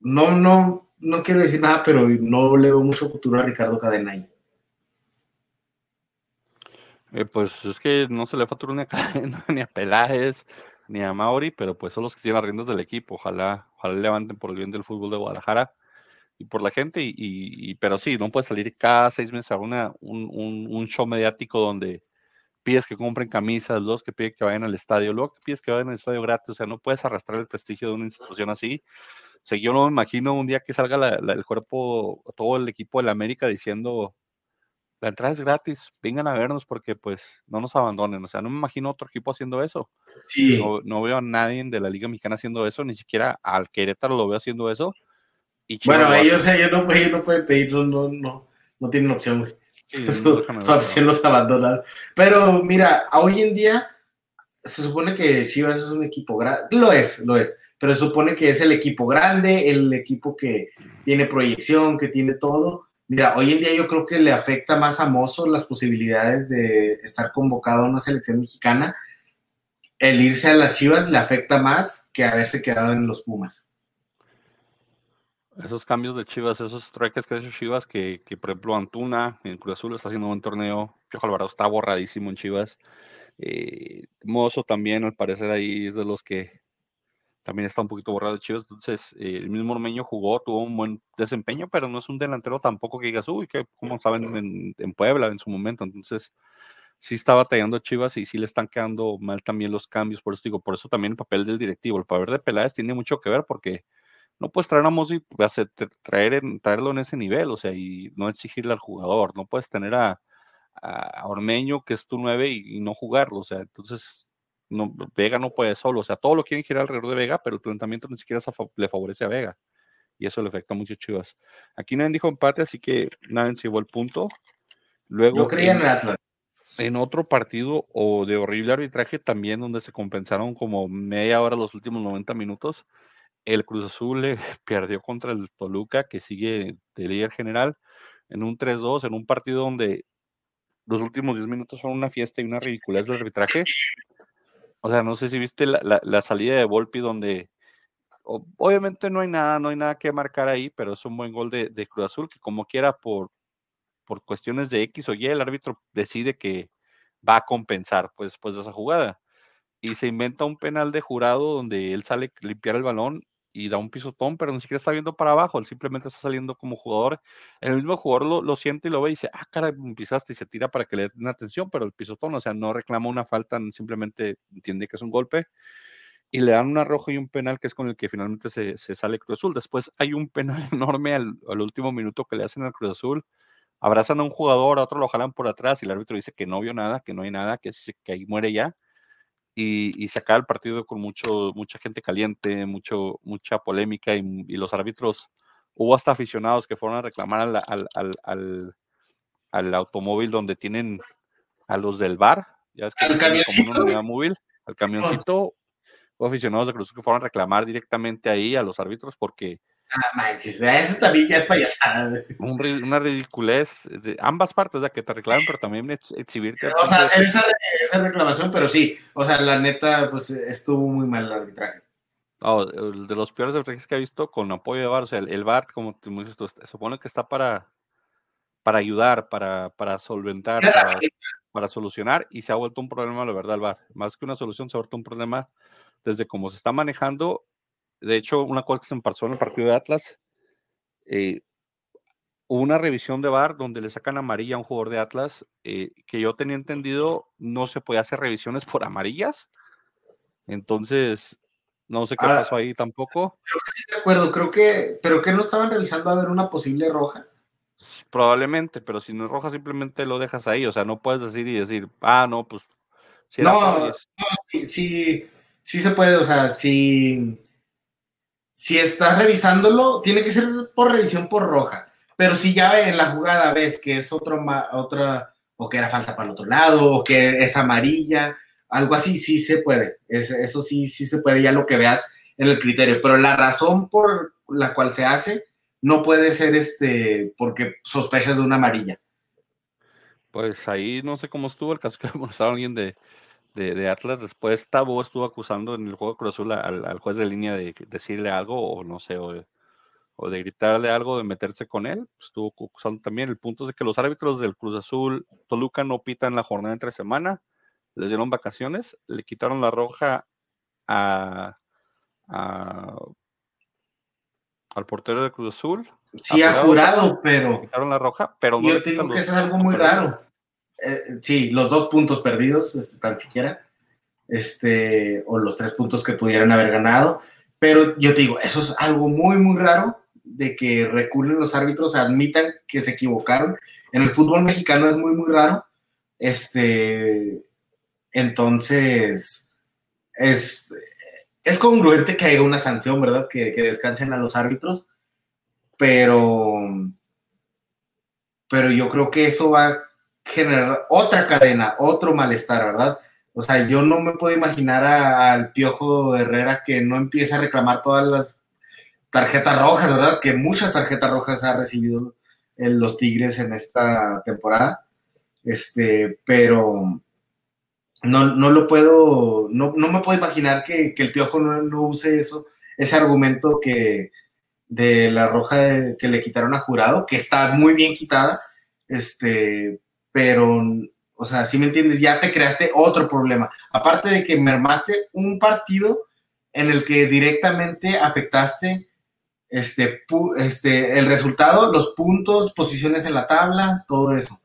no, no, no quiero decir nada, pero no le veo mucho futuro a Ricardo Cadena ahí. Eh, pues es que no se le futuro ni a Cadena, ni a Peláez, ni a Mauri, pero pues son los que tienen las riendas del equipo. Ojalá, ojalá levanten por el bien del fútbol de Guadalajara y por la gente. Y, pero sí, no puede salir cada seis meses a una, un, un, show mediático donde pides que compren camisas, los que piden que vayan al estadio, luego que pides que vayan al estadio gratis. O sea, no puedes arrastrar el prestigio de una institución así. O sea, yo no me imagino un día que salga el cuerpo, todo el equipo de la América diciendo la entrada es gratis, vengan a vernos porque pues no nos abandonen. O sea, no me imagino otro equipo haciendo eso. Sí. No, veo a nadie de la Liga Mexicana haciendo eso, ni siquiera al Querétaro lo veo haciendo eso. bueno, ellos, ellos, no, pueden pedirlo, no, no, no tienen opción, su, opción los abandonar. Pero mira, hoy en día se supone que Chivas es un equipo grande, lo es, lo es, pero se supone que es el equipo grande, el equipo que tiene proyección, que tiene todo Mira, hoy en día yo creo que le afecta más a Mozo las posibilidades de estar convocado a una selección mexicana. El irse a las Chivas le afecta más que haberse quedado en los Pumas. Esos cambios de Chivas, esos strikes que ha hecho Chivas, que, por ejemplo Antuna en Cruz Azul está haciendo un buen torneo, Piojo Alvarado está borradísimo en Chivas. Eh, Mozo también, al parecer, ahí es de los que también está un poquito borrado de Chivas, entonces eh, el mismo Ormeño jugó, tuvo un buen desempeño, pero no es un delantero tampoco que digas, uy, que como saben en, Puebla en su momento, entonces sí está batallando Chivas y sí le están quedando mal también los cambios, por eso digo, por eso también el papel del directivo, el papel de Peláez tiene mucho que ver porque no puedes traer a Mosi, traer, traerlo en ese nivel, o sea, y no exigirle al jugador, no puedes tener a, a Ormeño, que es tu nueve, y, y no jugarlo, o sea, entonces no, Vega no puede solo, o sea, todo lo quieren girar alrededor de Vega, pero el planteamiento ni siquiera le favorece a Vega. Y eso le afecta mucho a Chivas. Aquí nadie dijo empate, así que nadie se llevó el punto. Luego, Yo creía en, en En otro partido o de horrible arbitraje también, donde se compensaron como media hora los últimos 90 minutos, el Cruz Azul le perdió contra el Toluca, que sigue de líder general, en un 3-2, en un partido donde los últimos 10 minutos fueron una fiesta y una ridiculez del arbitraje. O sea, no sé si viste la, salida de Volpi donde obviamente no hay nada, no hay nada que marcar ahí, pero es un buen gol de, Cruz Azul que como quiera por, por cuestiones de X o Y, el árbitro decide que va a compensar pues después de esa jugada. Y se inventa un penal de jurado donde él sale a limpiar el balón y da un pisotón, pero ni siquiera está viendo para abajo, él simplemente está saliendo como jugador. El mismo jugador lo, siente y lo ve y dice, ah, cara, pisaste y se tira para que le den atención, pero el pisotón, o sea, no reclama una falta, simplemente entiende que es un golpe y le dan un roja y un penal que es con el que finalmente se, sale Cruz Azul. Después hay un penal enorme al, último minuto que le hacen al Cruz Azul. Abrazan a un jugador, a otro lo jalan por atrás y el árbitro dice que no vio nada, que no hay nada, que, que ahí muere ya y, se acaba el partido con mucho, mucha gente caliente, mucho, mucha polémica y, los árbitros, hubo hasta aficionados que fueron a reclamar al, al, al, al automóvil donde tienen a los del bar, ya es que al camioncito, móvil, al camioncito, hubo aficionados de Cruz que fueron a reclamar directamente ahí a los árbitros porque Ah, manches, eso también ya es payasada. una ridiculez de ambas partes, o sea, que te reclamen, pero también exhibirte. O sea, hacer esa, reclamación, pero sí, o sea, la neta, pues estuvo muy mal el arbitraje. de los peores arbitrajes que he visto con apoyo de VAR, o sea, el, VAR, como tú dices, se supone que está para, para ayudar, para, para solventar, para, para, solucionar, y se ha vuelto un problema, la verdad, el VAR. Más que una solución, se ha vuelto un problema desde cómo se está manejando de hecho, una cosa que se me pasó en el partido de Atlas, eh, una revisión de VAR donde le sacan amarilla a un jugador de Atlas, eh, que yo tenía entendido no se podía hacer revisiones por amarillas. Entonces, no sé qué ah, pasó ahí tampoco. Creo que sí de acuerdo, creo que, pero que no estaban revisando a ver una posible roja. Probablemente, pero si no es roja, simplemente lo dejas ahí. O sea, no puedes decir y decir, ah, no, pues no, sí, sí se puede, o sea, si, si estás revisándolo, tiene que ser por revisión por roja. Pero si ya en la jugada ves que es otro, otra, o que era falta para el otro lado, o que es amarilla, algo así, sí se puede. eso sí, sí se puede, ya lo que veas en el criterio. Pero la razón por la cual se hace no puede ser este porque sospechas de una amarilla. Pues ahí no sé cómo estuvo el caso que a alguien de, de, Atlas. Después Tabo estuvo acusando en el juego Cruz Azul al, juez de línea de decirle algo, o no sé, o, de gritarle algo, de meterse con él. Estuvo acusando también. El punto es de que los árbitros del Cruz Azul Toluca no pitan la jornada entre semana. Les dieron vacaciones, le quitaron la roja a, al portero de Cruz Azul. Sí, ha jurado, pero. Quitaron la roja, pero no. Yo tengo que es algo muy raro. Eh, sí, los dos puntos perdidos, este, tan siquiera, este, o los tres puntos que pudieran haber ganado, pero yo te digo, eso es algo muy, muy raro de que recurren los árbitros, admitan que se equivocaron. En el fútbol mexicano es muy, muy raro. Este, entonces, es, es congruente que haya una sanción, ¿verdad? Que, que descansen a los árbitros, pero, pero yo creo que eso va generar otra cadena, otro malestar, ¿verdad? O sea, yo no me puedo imaginar al Piojo Herrera que no empiece a reclamar todas las tarjetas rojas, ¿verdad? Que muchas tarjetas rojas ha recibido los Tigres en esta temporada. Este, pero no, no lo puedo, no, no me puedo imaginar que, el Piojo no, no, use eso, ese argumento que de la roja que le quitaron a jurado, que está muy bien quitada, este, pero, o sea, si me entiendes, ya te creaste otro problema. Aparte de que mermaste un partido en el que directamente afectaste este, este, el resultado, los puntos, posiciones en la tabla, todo eso.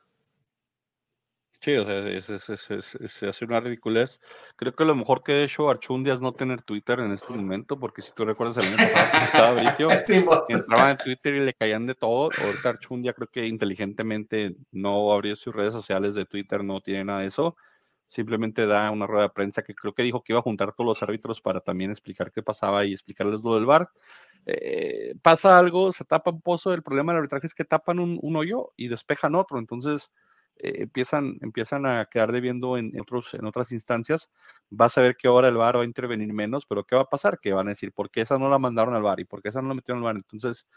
Sí, o sea, se hace una ridiculez. Creo que lo mejor que ha hecho Archundia es no tener Twitter en este momento, porque si tú recuerdas el año pasado estaba Bricio, entraba en Twitter y le caían de todo. Ahorita Archundia creo que inteligentemente no abrió sus redes sociales de Twitter, no tiene nada de eso. Simplemente da una rueda de prensa que creo que dijo que iba a juntar todos los árbitros para también explicar qué pasaba y explicarles lo del bar. Eh, pasa algo, se tapa un pozo. El problema del arbitraje es que tapan un, un hoyo y despejan otro. Entonces, eh, empiezan, empiezan a quedar debiendo en, otros, en otras instancias, vas a ver que ahora el VAR va a intervenir menos, pero ¿qué va a pasar? Que van a decir, ¿por qué esa no la mandaron al VAR y por qué esa no la metieron al VAR? Entonces,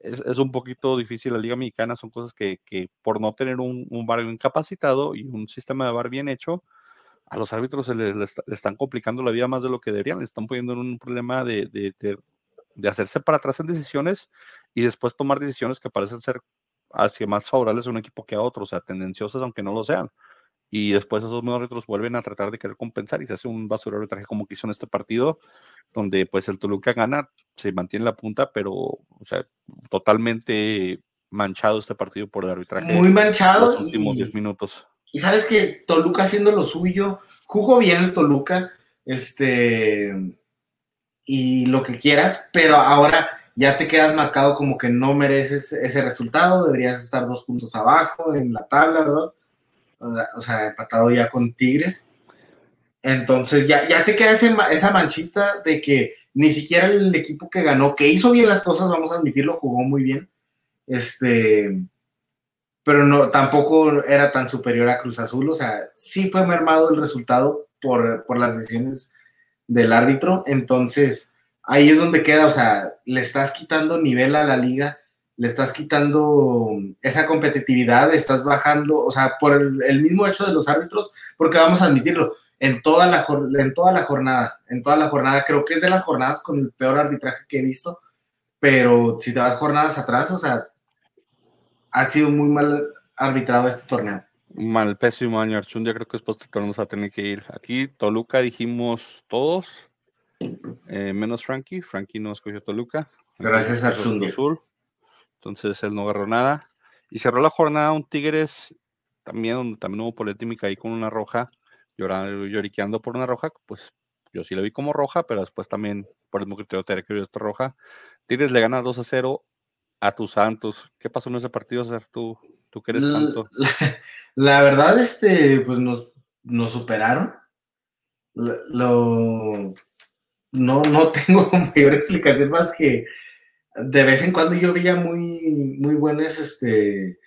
es, es un poquito difícil. La Liga Mexicana son cosas que, que por no tener un, un VAR incapacitado y un sistema de VAR bien hecho, a los árbitros se les, están complicando la vida más de lo que deberían, les están poniendo en un problema de, de, de, de hacerse para atrás en decisiones y después tomar decisiones que parecen ser hacia más favorables a un equipo que a otro, o sea, tendenciosas aunque no lo sean. Y después esos mismos árbitros vuelven a tratar de querer compensar y se hace un basura de arbitraje como que hizo en este partido, donde pues el Toluca gana, se mantiene la punta, pero, o sea, totalmente manchado este partido por el arbitraje. Muy manchado. Los últimos 10 minutos. Y sabes que Toluca haciendo lo suyo, jugó bien el Toluca, este, y lo que quieras, pero ahora ya te quedas marcado como que no mereces ese resultado, deberías estar dos puntos abajo en la tabla, ¿verdad? O sea, empatado ya con Tigres. Entonces ya, ya te queda esa manchita de que ni siquiera el equipo que ganó, que hizo bien las cosas, vamos a admitirlo, jugó muy bien. Este, pero no, tampoco era tan superior a Cruz Azul. O sea, sí fue mermado el resultado por, por las decisiones del árbitro. Entonces, ahí es donde queda, o sea, le estás quitando nivel a la liga, le estás quitando esa competitividad, estás bajando, o sea, por el, mismo hecho de los árbitros, porque vamos a admitirlo, en toda, la, en toda la jornada, en toda la jornada, creo que es de las jornadas con el peor arbitraje que he visto, pero si te vas jornadas atrás, o sea, ha sido muy mal arbitrado este torneo. Mal, pésimo año, Archundia, creo que es que vamos a tener que ir. Aquí, Toluca, dijimos todos, eh, menos Frankie. Frankie no escogió Toluca. Gracias al Azul. Entonces él no agarró nada. Y cerró la jornada un Tigres también, también hubo polémica ahí con una roja, llorando, lloriqueando por una roja. Pues yo sí la vi como roja, pero después también por el mismo criterio que esta roja. Tigres le gana 2 a 0 a tus Santos. ¿Qué pasó en ese partido, César? Tú, tú que eres santo. La, verdad, este, pues nos, nos superaron Lo, no, no tengo mayor explicación más que de vez en cuando yo veía muy, muy buenas este,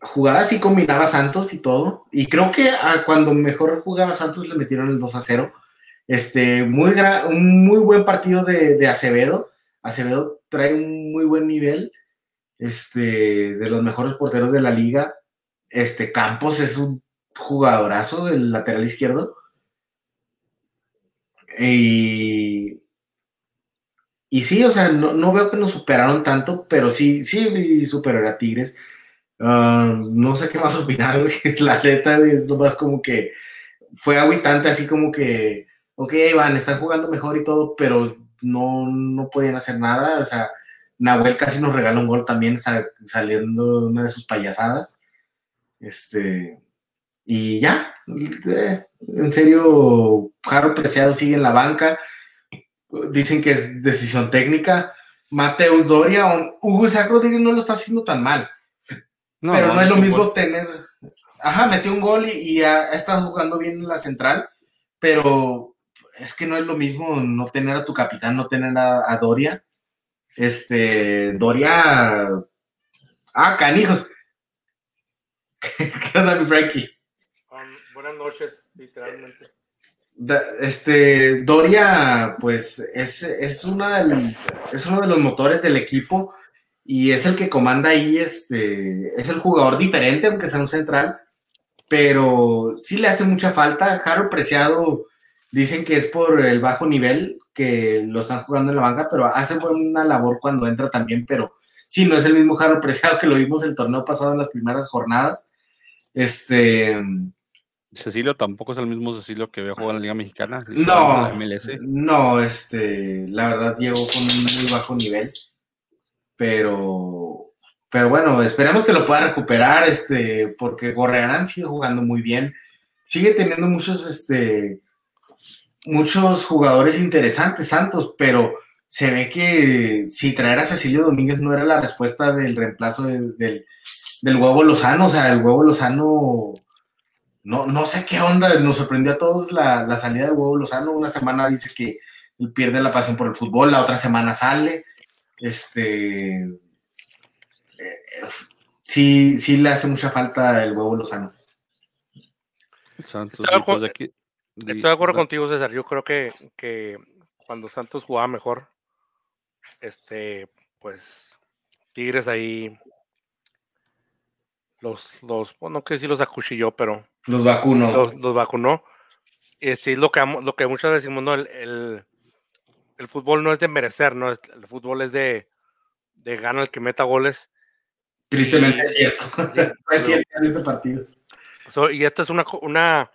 jugadas y combinaba Santos y todo. Y creo que cuando mejor jugaba Santos le metieron el 2 a 0. Este, muy un muy buen partido de, de, Acevedo. Acevedo trae un muy buen nivel. Este, de los mejores porteros de la liga. Este, Campos es un jugadorazo, el lateral izquierdo. Y, y sí, o sea, no, veo que nos superaron tanto, pero sí, sí superaron a Tigres. Ah, no sé qué más opinar, La neta es lo más como que fue aguitante, así como que, ok, van, están jugando mejor y todo, pero no, no podían hacer nada. O sea, Nahuel casi nos regaló un gol también saliendo de una de sus payasadas. Este, y ya, eh, en serio, Jaro Preciado sigue en la banca. Dicen que es decisión técnica. Mateus Doria, Hugo Isaac Rodríguez no lo está haciendo tan mal. pero no, es lo mismo tener. Ajá, metió un gol y, ha, estado jugando bien en la central, pero es que no es lo mismo no tener a tu capitán, no tener a, Doria. Este, Doria. Ah, canijos. ¿Qué onda, mi Frankie? Noches, literalmente. este, Doria, pues, es, es, una es uno de los motores del equipo y es el que comanda ahí, este, es el jugador diferente, aunque sea un central, pero sí le hace mucha falta. Jaro Preciado, dicen que es por el bajo nivel que lo están jugando en la banca, pero hace buena labor cuando entra también, pero sí, no es el mismo Jaro Preciado que lo vimos el torneo pasado en las primeras jornadas. Este, Cecilio tampoco es el mismo Cecilio que había jugado en la Liga Mexicana. No, no, este, la verdad llegó con un muy bajo nivel, pero, pero bueno, esperemos que lo pueda recuperar, este, porque Gorrearán sigue jugando muy bien, sigue teniendo muchos, este, muchos jugadores interesantes, Santos, pero se ve que si traer a Cecilio Domínguez no era la respuesta del reemplazo del, del huevo Lozano, o sea, el huevo Lozano no, no sé qué onda, nos sorprendió a todos la, salida del huevo Lozano. Una semana dice que pierde la pasión por el fútbol, la otra semana sale. Este. Eh, sí, sí le hace mucha falta el huevo Lozano. Santos, estoy, de, aquí, estoy de acuerdo contigo, César. Yo creo que, que cuando Santos jugaba mejor, este, pues Tigres ahí los, los, bueno, no sé si los acuchilló, pero los vacunó. Los, vacunó. sí, es lo que, lo que muchas veces decimos, ¿no? El, el, fútbol no es de merecer, ¿no? El fútbol es de, de gana el que meta goles. Tristemente es cierto. es cierto en este partido. y este es una, una,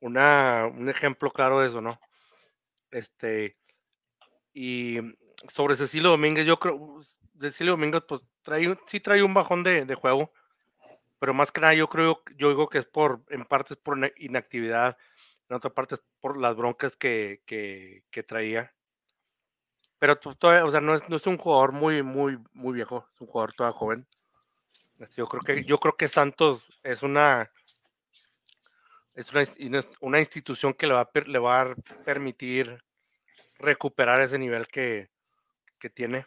una, un ejemplo claro de eso, ¿no? Este, y sobre Cecilio Domínguez, yo creo, Cecilio Domínguez, pues trae, sí trae un bajón de, de juego pero más que nada yo creo, yo digo que es por, en parte es por inactividad, en otra parte es por las broncas que, que, traía. Pero todavía, o sea, no es, no es un jugador muy, muy, muy viejo, es un jugador todavía joven. Yo creo que, yo creo que Santos es una, es una, una institución que le va, a, le va a permitir recuperar ese nivel que, que tiene.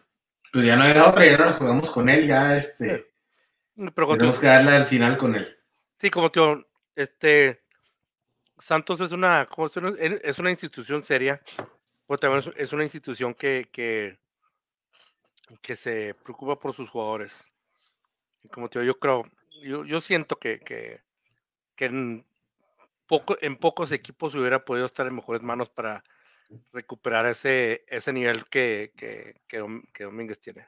Pues ya no hay otra, ya no lo jugamos con él, ya este. Pero Tenemos que darle al final con él. Sí, como tío, este Santos es una, es una institución seria, pero también es una institución que, que, que se preocupa por sus jugadores. Y como tío, yo creo, yo, yo siento que, que, que en, poco, en pocos equipos hubiera podido estar en mejores manos para recuperar ese, ese nivel que, que, que Domínguez tiene.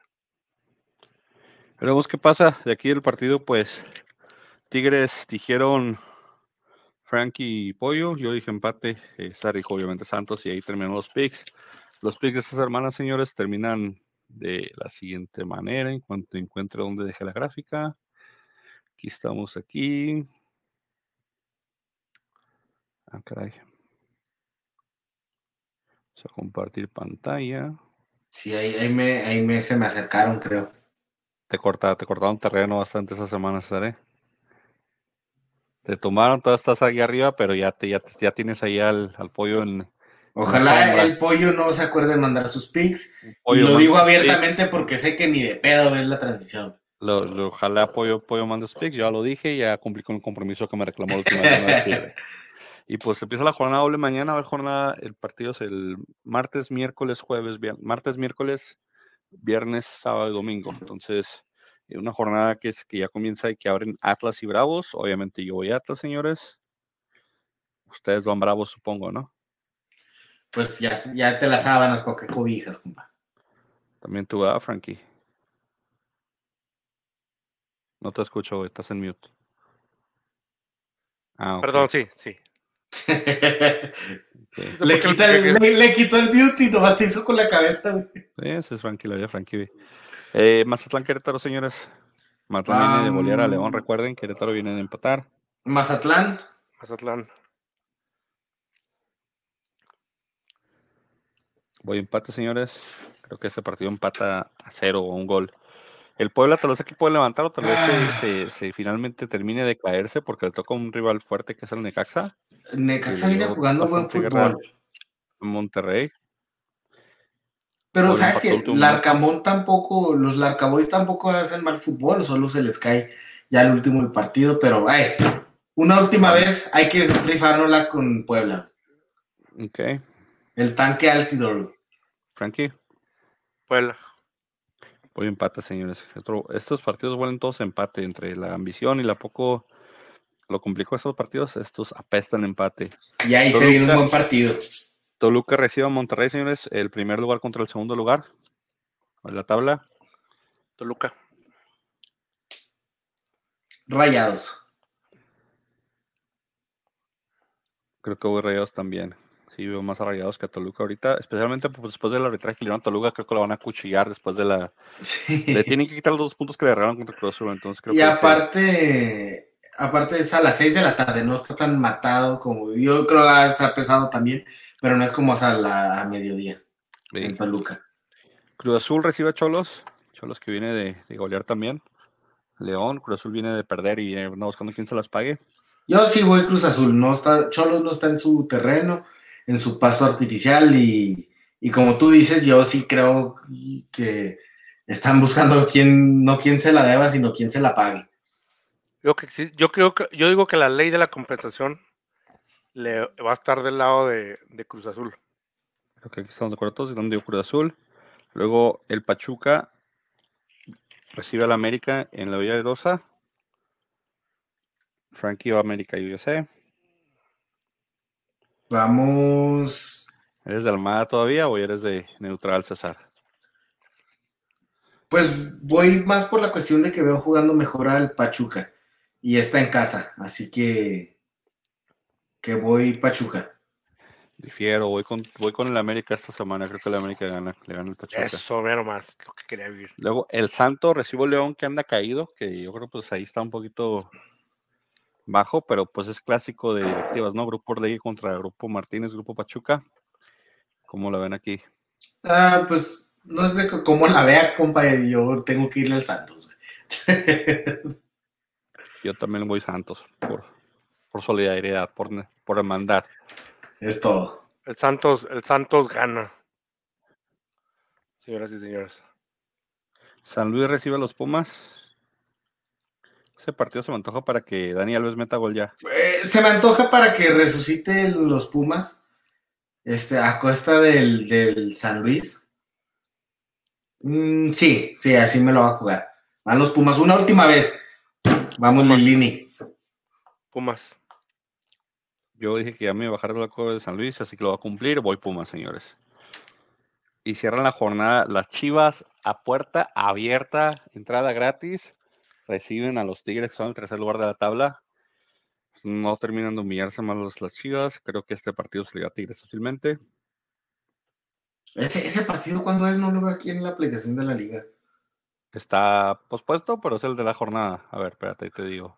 Veremos qué pasa de aquí el partido, pues Tigres dijeron Frankie y Pollo, yo dije empate, eh, dijo obviamente Santos y ahí terminaron los picks. Los picks de estas hermanas, señores, terminan de la siguiente manera, en cuanto encuentre donde dejé la gráfica. Aquí estamos aquí. Ah, caray. Vamos a compartir pantalla. Sí, ahí, ahí, me, ahí me, se me acercaron, creo. Te, corta, te cortaron terreno bastante esa semana, ¿sabes? Te tomaron, todavía estás ahí arriba, pero ya, te, ya, ya tienes ahí al, al pollo en. Ojalá el pollo no se acuerde de mandar sus pics. Y lo digo abiertamente porque sé que ni de pedo ven la transmisión. Lo, ojalá pollo, pollo mande sus pics, ya lo dije, ya cumplí con el compromiso que me reclamó la última vez. Y pues empieza la jornada doble mañana, a ver jornada, el partido es el martes, miércoles, jueves, viernes, martes, miércoles, viernes, sábado y domingo. Entonces, eh, una jornada que es que ya comienza y que abren Atlas y Bravos. Obviamente yo voy a Atlas, señores. Ustedes van Bravos, supongo, ¿no? Pues ya, ya te las sábanas porque cobijas, compa. También tú, vas, Frankie? No te escucho, estás en mute. Ah, Perdón, sí, sí. le, quita el, le, quitó el beauty, nomás te hizo con la cabeza, güey. Sí, ese es Frankie, la Frankie. Eh, Mazatlán, Querétaro, señores. Mazatlán viene de bolear a León, recuerden, Querétaro viene de empatar. Mazatlán. Mazatlán. Voy empate, señores. Creo que este partido empata a cero o un gol. El Puebla tal vez aquí puede levantar o tal vez se, se, finalmente termine de caerse porque le toca un rival fuerte que es el Necaxa. Necaxa viene jugando buen fútbol. Monterrey. Pero sabes que Larcamón tampoco, los Larcaboys tampoco hacen mal fútbol, solo se les cae ya el último del partido, pero ay, una última vez hay que rifárnosla con Puebla. Ok. El tanque Altidor. Frankie. Puebla. Voy empate, señores. estos partidos vuelven todos empate entre la ambición y la poco. Lo complicó estos partidos, estos apestan empate. Y ahí se viene un buen partido. Toluca recibe a Monterrey, señores, el primer lugar contra el segundo lugar en la tabla. Toluca. Rayados. Creo que voy rayados también. Sí, veo más rayados que a Toluca ahorita, especialmente pues, después del arbitraje que le dieron a Toluca, creo que lo van a cuchillar después de la... Le tienen que quitar los dos puntos que le agarraron contra Cruz Azul, entonces creo y aparte, aparte es a las 6 de la tarde, no está tan matado como yo creo que está pesado también, pero no es como a la mediodía en Toluca. Cruz Azul recibe a Cholos, Cholos que viene de, de, golear también. León, Cruz Azul viene de perder y viene buscando quién se las pague. Yo sí voy Cruz Azul, no está, Cholos no está en su terreno, en su paso artificial y, y como tú dices, yo sí creo que están buscando quién, no quién se la deba, sino quién se la pague. Yo, que, yo creo que, yo digo que la ley de la compensación le va a estar del lado de, Cruz Azul. Creo que aquí estamos de acuerdo todos, donde Cruz Azul. Luego el Pachuca recibe al América en la Villa de Rosa. Frankie va a América USA. Vamos. ¿Eres de Almada todavía o eres de neutral, César? Pues voy más por la cuestión de que veo jugando mejor al Pachuca y está en casa, así que que voy Pachuca. Difiero, voy con, voy con el América esta semana, creo que el América gana, le gana el Pachuca. Eso, menos más, lo que quería vivir. Luego, el Santo recibo León que anda caído, que yo creo pues ahí está un poquito bajo, pero pues es clásico de directivas, ¿no? Grupo Orlegui contra Grupo Martínez, Grupo Pachuca. ¿Cómo la ven aquí? Ah, pues no sé cómo la vea, compa, yo tengo que irle al Santos. Yo también voy Santos por, por solidaridad, por, por hermandad. Es todo. El Santos, el Santos gana. Señoras y señores. San Luis recibe a los Pumas. Ese partido se me antoja para que Dani Alves meta gol ya. Eh, se me antoja para que resucite los Pumas. Este, a costa del, San Luis. Mm, sí, sí, así me lo va a jugar. Van los Pumas una última vez. Vamos, Lilini. Pumas. Yo dije que ya me iba a bajar de la cueva de San Luis, así que lo va a cumplir. Voy Pumas, señores. Y cierran la jornada las Chivas a puerta abierta, entrada gratis. Reciben a los Tigres, que son el tercer lugar de la tabla. No terminan de humillarse más las Chivas. Creo que este partido se le da a Tigres fácilmente. ¿Ese, ¿Ese partido cuándo es? No lo veo aquí en la aplicación de la liga. Está pospuesto, pero es el de la jornada. A ver, espérate, ahí te digo.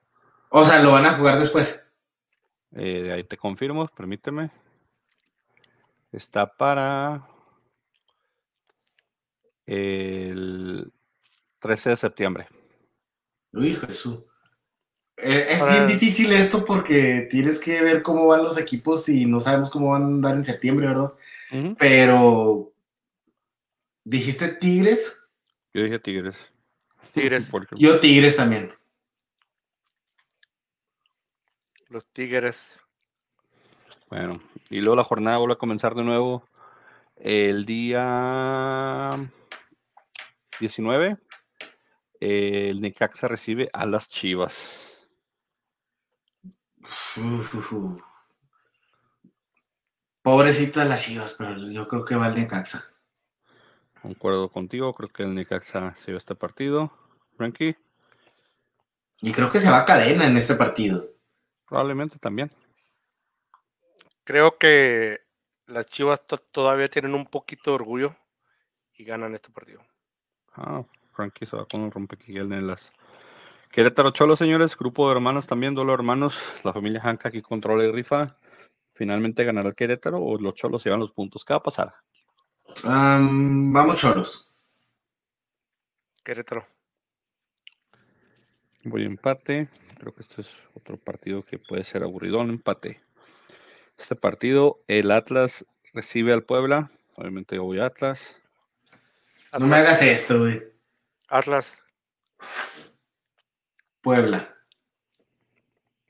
O sea, ¿lo van a jugar después? Eh, ahí te confirmo, permíteme. Está para el 13 de septiembre. Uy, Jesús. Eh, es Para- bien difícil esto porque tienes que ver cómo van los equipos y no sabemos cómo van a andar en septiembre, ¿verdad? Pero dijiste Tigres, Yo dije Tigres. Tigres. Yo Tigres también. Los Tigres. Bueno, y luego la jornada vuelve a comenzar de nuevo el día 19. El Necaxa recibe a las Chivas. Uf, uf, uf. Pobrecito de las Chivas, pero yo creo que va el Necaxa. Concuerdo contigo, creo que el Necaxa se lleva este partido. Frankie, Y creo que se va a cadena en este partido. probablemente también. Creo que las Chivas to- todavía tienen un poquito de orgullo y ganan este partido. Ah, Frankie se va con un rompequiguel en las. Querétaro Cholo, señores, grupo de hermanos también, duelo de hermanos. La familia Hanca aquí controla y rifa. Finalmente ganará el Querétaro o los Cholos se llevan los puntos. ¿Qué va a pasar? Am, vamos, choros. Querétaro. Voy a empate. Creo que este es otro partido que puede ser aburridón. Empate. Este partido, el Atlas recibe al Puebla. Obviamente yo voy a Atlas. No me hagas esto, güey. Atlas. Puebla.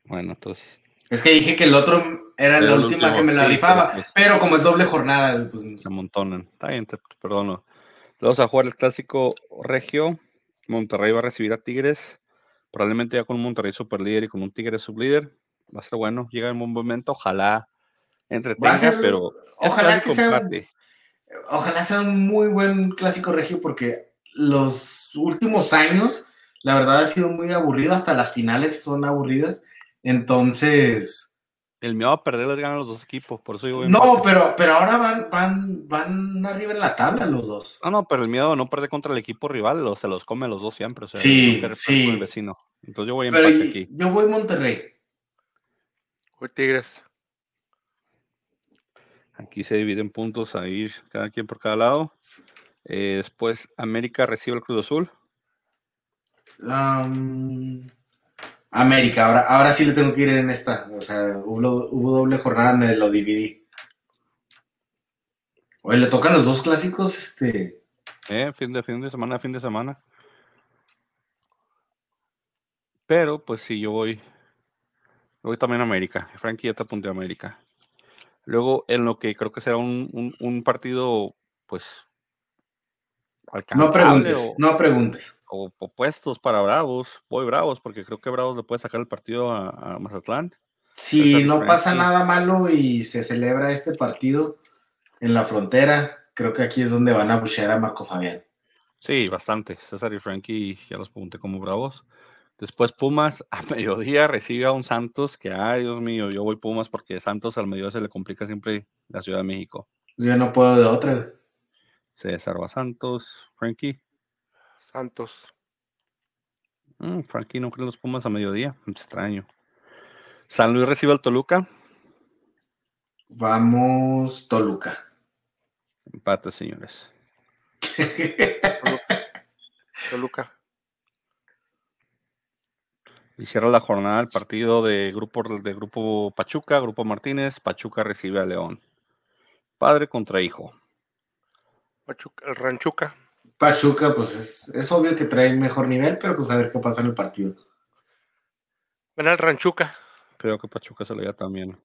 Bueno, entonces. Es que dije que el otro era Era la última último, que me la sí, rifaba, pero pues- pero como es doble jornada, pues se amontonan. Está bien, te perdono. Vamos a jugar el clásico regio. Monterrey va a recibir a Tigres. Probablemente ya con un Monterrey super líder y con un Tigres sublíder. Va a ser bueno. Llega en buen momento. Ojalá entretenga, ser- pero. ojalá que sea- ojalá sea un muy buen clásico regio porque los últimos años, la verdad, ha sido muy aburrido, hasta las finales son aburridas. Entonces, El miedo a perder les ganan los dos equipos. Por eso a no, pero, pero ahora van, van, van arriba en la tabla los dos. No, no, pero el miedo a no perder contra el equipo rival lo- se los come a los dos siempre. O sea, Sí, sí. con el vecino. Entonces yo voy a Pero empate y- aquí. yo voy Monterrey. Voy Tigres. Aquí se dividen puntos a ir cada quien por cada lado. Eh, después América recibe el Cruz Azul. Am, América, ahora, ahora sí le tengo que ir en esta. O sea, hubo, doble jornada, me lo dividí. Oye, le tocan los dos clásicos, este. Eh, fin de fin de semana, fin de semana. Pero, pues sí, yo voy. voy también a América. Frankie ya te apunté a América. Luego, en lo que creo que será un- un partido, pues. No preguntes, o, no preguntes. o opuestos para Bravos. Voy Bravos, porque creo que Bravos le puede sacar el partido a, a Mazatlán. Si no pasa nada malo y se celebra este partido en la frontera, creo que aquí es donde van a buchear a Marco Fabián. Sí, bastante. César y Frankie ya los pregunté como Bravos. Después Pumas a mediodía recibe a un Santos que, ay Dios mío, yo voy Pumas porque Santos al mediodía se le complica siempre la Ciudad de México. Yo no puedo de otra. César va a Santos, Frankie. Santos. Mm, Frankie no cree los Pumas a mediodía, extraño. San Luis recibe al Toluca, Vamos, Toluca. empate señores. Toluca. Y cierra la jornada el partido de grupo, de grupo Pachuca, Grupo Martínez, Pachuca recibe a León. Padre contra hijo. Pachuca, el Ranchuca. Pachuca, pues es, es obvio que trae mejor nivel, pero pues a ver qué pasa en el partido. Gana el Ranchuca. Creo que Pachuca se lo lleva también.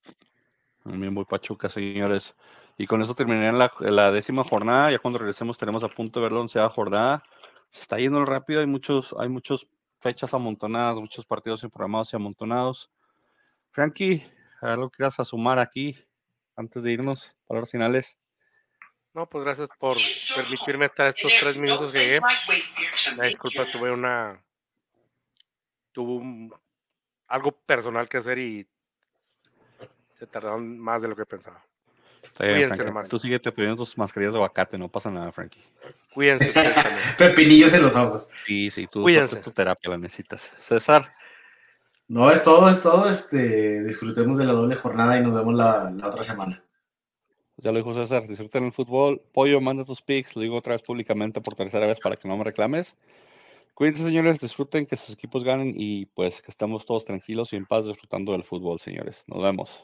También voy Pachuca, señores. Y con eso terminaría la, la décima jornada. Ya cuando regresemos tenemos a punto de ver la onceava jornada. Se está yendo rápido. Hay muchos, hay muchas fechas amontonadas, muchos partidos programados y amontonados. Frankie, algo que quieras a sumar aquí antes de irnos. Palabras finales. No, pues gracias por permitirme estar estos tres minutos que llegué. Una disculpa, tuve una. Tuve un- algo personal que hacer y se tardaron más de lo que pensaba. Está bien, Cuídense. Tú sigue te pidiendo tus mascarillas de aguacate, no pasa nada, Frankie. Cuídense. Pepinillos en los ojos. Sí, sí, tú Cuídense. tu terapia la necesitas. César, No, es todo, es todo. Este, disfrutemos de la doble jornada y nos vemos la, la otra semana. Pues, ya lo dijo César, disfruten el fútbol. Pollo, manda tus picks, lo digo otra vez públicamente por tercera vez para que no me reclames. Cuídense, señores, disfruten que sus equipos ganen y pues que estemos todos tranquilos y en paz disfrutando del fútbol, señores. Nos vemos.